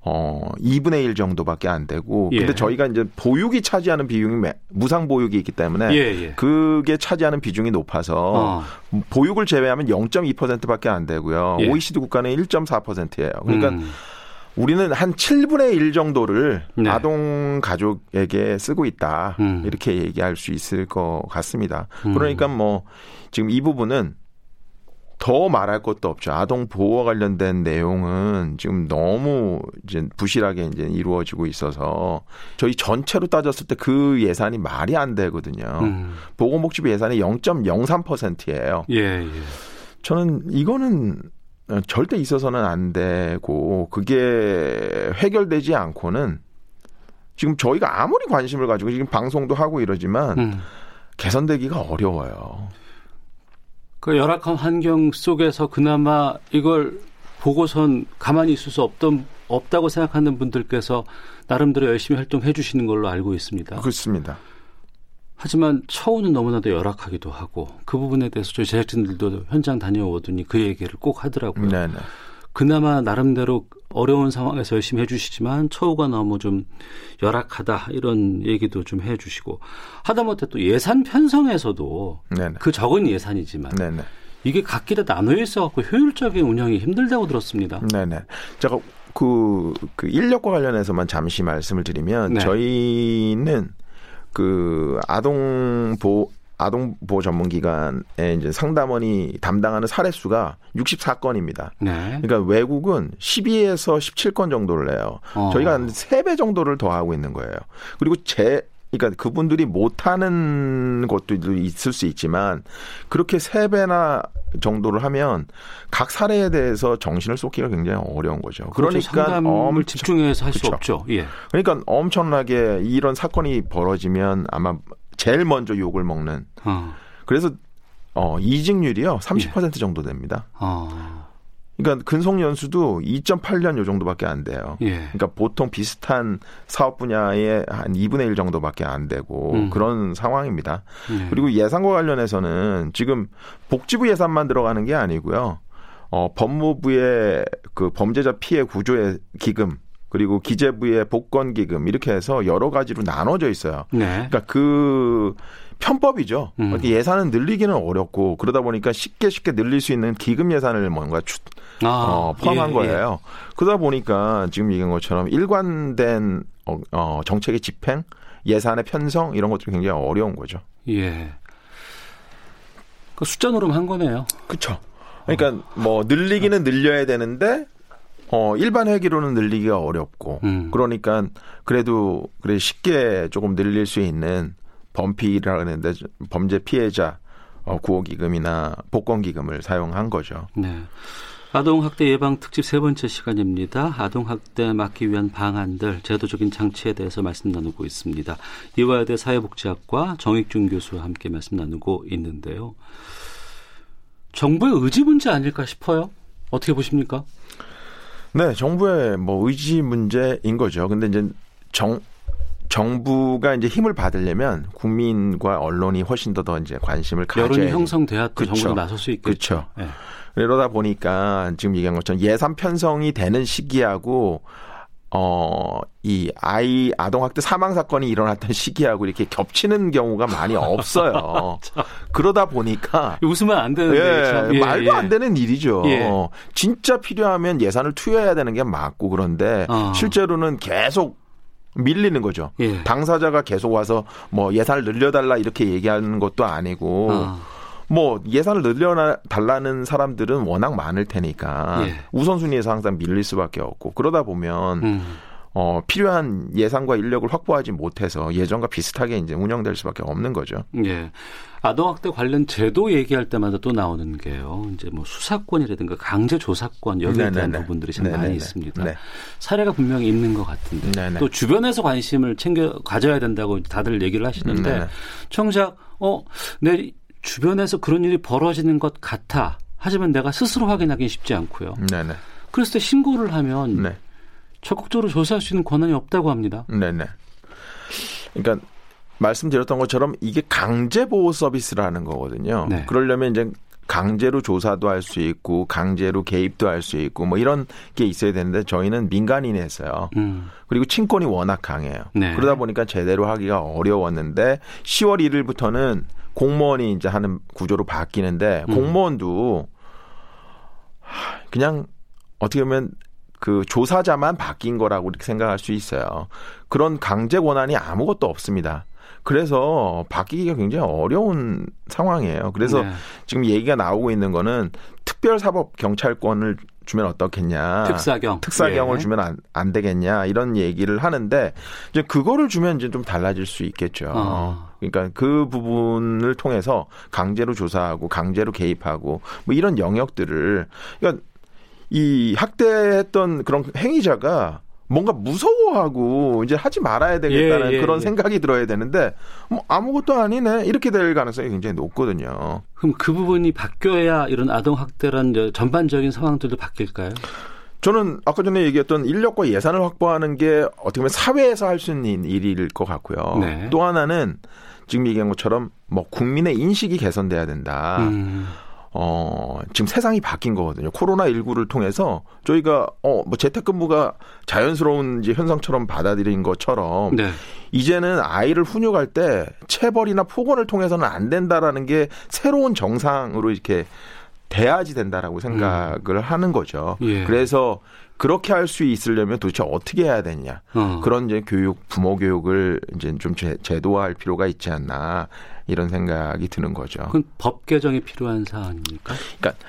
어, 2분의 1 정도밖에 안 되고. 예. 근데 저희가 이제 보육이 차지하는 비중이 무상 보육이 있기 때문에 예, 예. 그게 차지하는 비중이 높아서 어. 보육을 제외하면 0.2%밖에 안 되고요. 예. OECD 국가는 1.4%예요. 그러니까 음. 우리는 한 7분의 1 정도를 네. 아동 가족에게 쓰고 있다. 음. 이렇게 얘기할 수 있을 것 같습니다. 음. 그러니까 뭐 지금 이 부분은 더 말할 것도 없죠. 아동 보호와 관련된 내용은 지금 너무 이제 부실하게 이제 이루어지고 있어서 저희 전체로 따졌을 때 그 예산이 말이 안 되거든요. 음. 보건복지부 예산이 0.03%예요. 예, 예. 저는 이거는 절대 있어서는 안 되고 그게 해결되지 않고는 지금 저희가 아무리 관심을 가지고 지금 방송도 하고 이러지만 음. 개선되기가 어려워요. 그 열악한 환경 속에서 그나마 이걸 보고선 가만히 있을 수 없던 없다고 생각하는 분들께서 나름대로 열심히 활동해 주시는 걸로 알고 있습니다. 그렇습니다. 하지만 처우는 너무나도 열악하기도 하고 그 부분에 대해서 저희 제작진들도 현장 다녀오더니 그 얘기를 꼭 하더라고요. 네네. 그나마 나름대로 어려운 상황에서 열심히 해주시지만 처우가 너무 좀 열악하다 이런 얘기도 좀 해주시고 하다못해 또 예산 편성에서도 네네. 그 적은 예산이지만 네네. 이게 각기다 나눠 있어갖고 효율적인 운영이 힘들다고 들었습니다. 네네. 제가 그, 그 인력과 관련해서만 잠시 말씀을 드리면 네. 저희는 그 아동 보 아동 보호 전문 기관에 이제 상담원이 담당하는 사례 수가 64건입니다. 네. 그러니까 외국은 12에서 17건 정도를 내요. 어. 저희가 한 3배 정도를 더 하고 있는 거예요. 그리고 제 그러니까 그분들이 못하는 것도 있을 수 있지만 그렇게 세 배나 정도를 하면 각 사례에 대해서 정신을 쏟기가 굉장히 어려운 거죠. 그렇죠. 그러니까 엄청 집중해서 할수 없죠. 예. 그러니까 엄청나게 이런 사건이 벌어지면 아마 제일 먼저 욕을 먹는. 어. 그래서 어 이직률이요 30% 예. 정도 됩니다. 어. 그러니까 근속 연수도 2.8년 요 정도밖에 안 돼요. 예. 그러니까 보통 비슷한 사업 분야의 한 2분의 1 정도밖에 안 되고 음. 그런 상황입니다. 예. 그리고 예산과 관련해서는 지금 복지부 예산만 들어가는 게 아니고요. 어, 법무부의 그 범죄자 피해 구조의 기금 그리고 기재부의 복권 기금 이렇게 해서 여러 가지로 나눠져 있어요. 네. 그러니까 그 편법이죠. 음. 예산은 늘리기는 어렵고 그러다 보니까 쉽게 쉽게 늘릴 수 있는 기금 예산을 뭔가 추, 아, 어, 포함한 예, 예. 거예요. 예. 그러다 보니까 지금 얘기한 것처럼 일관된 어, 어, 정책의 집행, 예산의 편성 이런 것들이 굉장히 어려운 거죠. 예. 그 숫자 노름 한 거네요. 그렇죠. 그러니까 어. 뭐 늘리기는 늘려야 되는데 어, 일반 회계로는 늘리기가 어렵고, 음. 그러니까 그래도 그래 쉽게 조금 늘릴 수 있는 범피라 그러는데 범죄 피해자 어, 구호기금이나 복권기금을 사용한 거죠. 네. 아동학대 예방 특집 세 번째 시간입니다. 아동학대 막기 위한 방안들, 제도적인 장치에 대해서 말씀 나누고 있습니다. 이화여대 사회복지학과 정익준 교수와 함께 말씀 나누고 있는데요. 정부의 의지 문제 아닐까 싶어요. 어떻게 보십니까? 네, 정부의 뭐 의지 문제인 거죠. 근데 이제 정 정부가 이제 힘을 받으려면 국민과 언론이 훨씬 더 더 이제 관심을 가져야 여론이 형성돼야 또 정부가 나설 수 있겠죠. 그렇죠. 네. 그러다 보니까 지금 얘기한 것처럼 예산 편성이 되는 시기하고 어, 이 아이 아동학대 사망 사건이 일어났던 <laughs> 시기하고 이렇게 겹치는 경우가 많이 <laughs> 없어요. 그러다 보니까 웃으면 안 되는데 예, 예, 말도 예. 안 되는 일이죠. 예. 진짜 필요하면 예산을 투여해야 되는 게 맞고 그런데 어. 실제로는 계속 밀리는 거죠. 예. 당사자가 계속 와서 뭐 예산을 늘려달라 이렇게 얘기하는 것도 아니고 어. 뭐 예산을 늘려 달라는 사람들은 워낙 많을 테니까 예. 우선순위에서 항상 밀릴 수밖에 없고 그러다 보면 음. 어, 필요한 예산과 인력을 확보하지 못해서 예전과 비슷하게 이제 운영될 수밖에 없는 거죠. 예. 아동학대 관련 제도 얘기할 때마다 또 나오는 게요. 이제 뭐 수사권이라든가 강제 조사권 여기에. 대한 부분들이 참 네네네. 많이 있습니다. 네. 사례가 분명히 있는 것 같은데 네네. 또 주변에서 관심을 챙겨 가져야 된다고 다들 얘기를 하시는데 네네. 정작 어 내 주변에서 그런 일이 벌어지는 것 같아. 하지만 내가 스스로 확인하기 쉽지 않고요. 네네. 그랬을 때 신고를 하면 네. 적극적으로 조사할 수 있는 권한이 없다고 합니다. 네네. 그러니까 말씀드렸던 것처럼 이게 강제 보호 서비스라는 거거든요. 네. 그러려면 이제 강제로 조사도 할 수 있고 강제로 개입도 할 수 있고 뭐 이런 게 있어야 되는데 저희는 민간인이 했어요. 음. 그리고 친권이 워낙 강해요. 네. 그러다 보니까 제대로 하기가 어려웠는데 10월 1일부터는 공무원이 이제 하는 구조로 바뀌는데 음. 공무원도 그냥 어떻게 보면 그 조사자만 바뀐 거라고 이렇게 생각할 수 있어요. 그런 강제 권한이 아무것도 없습니다. 그래서 바뀌기가 굉장히 어려운 상황이에요. 그래서 네. 지금 얘기가 나오고 있는 거는 특별사법 경찰권을 주면 어떻겠냐. 특사경. 특사경을 예. 주면 안, 안 되겠냐. 이런 얘기를 하는데 이제 그거를 주면 이제 좀 달라질 수 있겠죠. 어. 그러니까 그 부분을 통해서 강제로 조사하고 강제로 개입하고 뭐 이런 영역들을 그러니까 이 학대했던 그런 행위자가 뭔가 무서워하고 이제 하지 말아야 되겠다는 예, 예, 그런 예. 생각이 들어야 되는데 뭐 아무것도 아니네 이렇게 될 가능성이 굉장히 높거든요. 그럼 그 부분이 바뀌어야 이런 아동 학대란 전반적인 상황들도 바뀔까요? 저는 아까 전에 얘기했던 인력과 예산을 확보하는 게 어떻게 보면 사회에서 할 수 있는 일일 것 같고요. 네. 또 하나는 지금 얘기한 것처럼 뭐 국민의 인식이 개선돼야 된다. 음. 어, 지금 세상이 바뀐 거거든요. 코로나19를 통해서 저희가, 어, 뭐 재택근무가 자연스러운 이제 현상처럼 받아들인 것처럼 네. 이제는 아이를 훈육할 때 체벌이나 폭언을 통해서는 안 된다라는 게 새로운 정상으로 이렇게 돼야지 된다라고 생각을 음. 하는 거죠. 예. 그래서 그렇게 할 수 있으려면 도대체 어떻게 해야 되냐. 어. 그런 이제 교육, 부모 교육을 이제 좀 제도화할 필요가 있지 않나. 이런 생각이 드는 거죠. 그건 법 개정이 필요한 사안입니까? 그러니까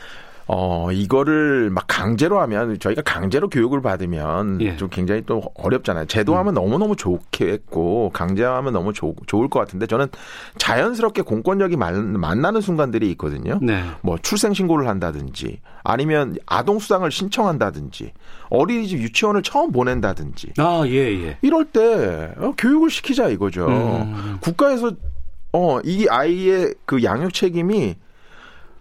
어, 이거를 막 강제로 하면 저희가 강제로 교육을 받으면 예. 좀 굉장히 또 어렵잖아요. 제도하면 음. 너무너무 좋겠고 강제하면 너무 조, 좋을 것 같은데 저는 자연스럽게 공권력이 만, 만나는 순간들이 있거든요. 네. 뭐 출생 신고를 한다든지 아니면 아동 수당을 신청한다든지 어린이집 유치원을 처음 보낸다든지. 아, 예, 예. 이럴 때 어, 교육을 시키자 이거죠. 음. 국가에서 어, 이 아이의 그 양육 책임이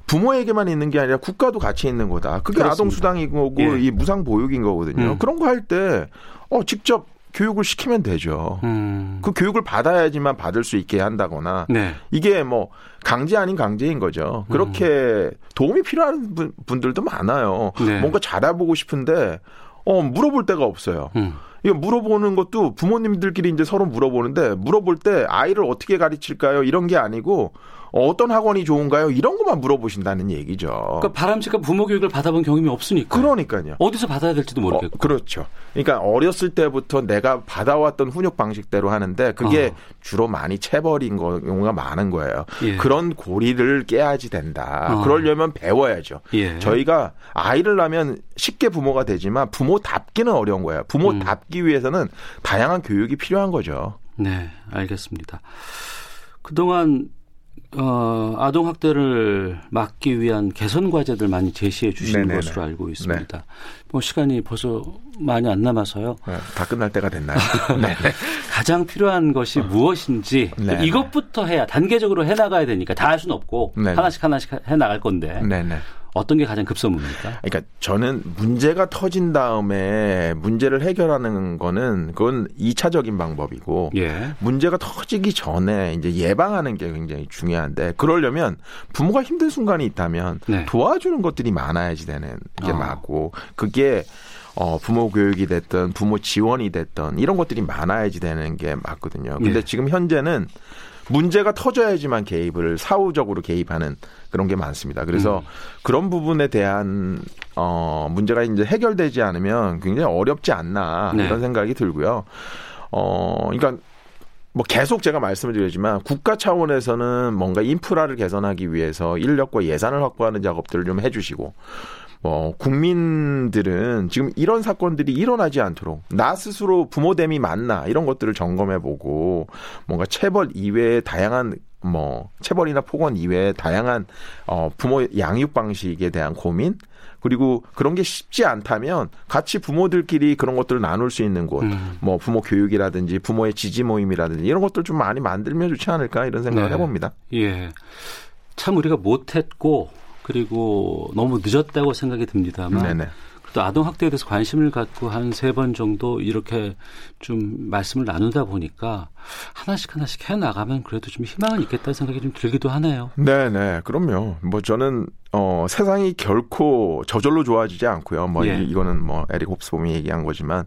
부모에게만 있는 게 아니라 국가도 같이 있는 거다. 그게 아동 수당인 거고 예. 이 무상 보육인 거거든요. 음. 그런 거 할 때 어, 직접 교육을 시키면 되죠. 음. 그 교육을 받아야지만 받을 수 있게 한다거나 네. 이게 뭐 강제 아닌 강제인 거죠. 그렇게 음. 도움이 필요한 분들도 많아요. 네. 뭔가 잘해보고 싶은데 어 물어볼 데가 없어요. 음. 이거 물어보는 것도 부모님들끼리 이제 서로 물어보는데 물어볼 때 아이를 어떻게 가르칠까요? 이런 게 아니고 어떤 학원이 좋은가요? 이런 것만 물어보신다는 얘기죠. 그러니까 바람직한 부모 교육을 받아본 경험이 없으니까. 그러니까요. 어디서 받아야 될지도 모르겠고. 어, 그렇죠. 그러니까 어렸을 때부터 내가 받아왔던 훈육 방식대로 하는데 그게 어. 주로 많이 채버린 경우가 많은 거예요. 예. 그런 고리를 깨야지 된다. 어. 그러려면 배워야죠. 예. 저희가 아이를 낳으면 쉽게 부모가 되지만 부모답기는 어려운 거예요. 부모답기 음. 위해서는 다양한 교육이 필요한 거죠. 네, 알겠습니다. 그동안 어, 아동 학대를 막기 위한 개선 과제들 많이 제시해 주시는 네네네. 것으로 알고 있습니다. 네. 뭐 시간이 벌써 많이 안 남아서요. 네, 다 끝날 때가 됐나요? <laughs> 네. 가장 필요한 것이 무엇인지 네네. 이것부터 해야 단계적으로 해 나가야 되니까 다 할 수는 없고 네네. 하나씩 하나씩 해 나갈 건데 네네. 어떤 게 가장 급선무입니까? 그러니까 저는 문제가 터진 다음에 문제를 해결하는 거는 그건 2차적인 방법이고 예. 문제가 터지기 전에 이제 예방하는 게 굉장히 중요한데 그러려면 부모가 힘든 순간이 있다면 네. 도와주는 것들이 많아야지 되는 게 어. 맞고 그게 어, 부모 교육이 됐든 부모 지원이 됐든 이런 것들이 많아야지 되는 게 맞거든요. 근데 예. 지금 현재는 문제가 터져야지만 개입을 사후적으로 개입하는 그런 게 많습니다. 그래서 음. 그런 부분에 대한 어 문제가 이제 해결되지 않으면 굉장히 어렵지 않나 네. 이런 생각이 들고요. 어 그러니까 뭐 계속 제가 말씀을 드리지만 국가 차원에서는 뭔가 인프라를 개선하기 위해서 인력과 예산을 확보하는 작업들을 좀 해주시고 뭐 국민들은 지금 이런 사건들이 일어나지 않도록 나 스스로 부모됨이 맞나 이런 것들을 점검해 보고 뭔가 체벌 이외의 다양한 뭐 체벌이나 폭언 이외에 다양한 어 부모 양육 방식에 대한 고민 그리고 그런 게 쉽지 않다면 같이 부모들끼리 그런 것들을 나눌 수 있는 곳, 음. 뭐 부모 교육이라든지 부모의 지지 모임이라든지 이런 것들 좀 많이 만들면 좋지 않을까 이런 생각을 네. 해봅니다. 예. 참 우리가 못했고 그리고 너무 늦었다고 생각이 듭니다만 네네. 또 아동 학대에 대해서 관심을 갖고 한 세 번 정도 이렇게 좀 말씀을 나누다 보니까 하나씩 하나씩 해 나가면 그래도 좀 희망은 있겠다는 생각이 좀 들기도 하네요. 네, 네. 그럼요. 뭐 저는 어 세상이 결코 저절로 좋아지지 않고요. 뭐 예. 이, 이거는 뭐 에릭 홉스봄이 얘기한 거지만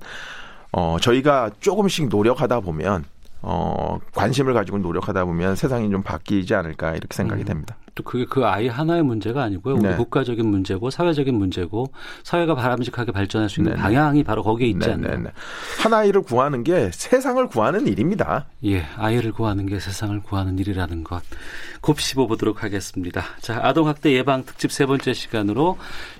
어 저희가 조금씩 노력하다 보면 어, 관심을 가지고 노력하다 보면 세상이 좀 바뀌지 않을까 이렇게 생각이 음. 됩니다. 또 그게 그 아이 하나의 문제가 아니고요. 우리 네. 국가적인 문제고 사회적인 문제고 사회가 바람직하게 발전할 수 있는 네네. 방향이 바로 거기에 있지 않나요? 한 아이를 구하는 게 세상을 구하는 일입니다. 예, 아이를 구하는 게 세상을 구하는 일이라는 것 곱씹어 보도록 하겠습니다. 자, 아동학대 예방 특집 세 번째 시간으로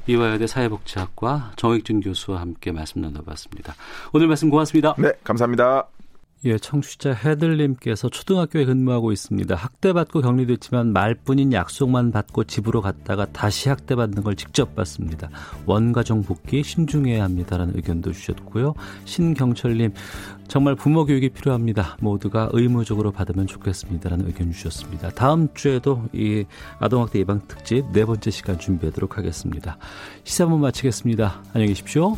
이화여대 사회복지학과 정익준 교수와 함께 말씀 나눠봤습니다. 오늘 말씀 고맙습니다. 네, 감사합니다. 예, 청취자 헤들님께서 초등학교에 근무하고 있습니다. 학대받고 격리됐지만 말뿐인 약속만 받고 집으로 갔다가 다시 학대받는 걸 직접 봤습니다. 원가정 복귀 신중해야 합니다라는 의견도 주셨고요. 신경철님, 정말 부모 교육이 필요합니다. 모두가 의무적으로 받으면 좋겠습니다라는 의견 주셨습니다. 다음 주에도 이 아동학대 예방 특집 네 번째 시간 준비하도록 하겠습니다. 시사분 마치겠습니다. 안녕히 계십시오.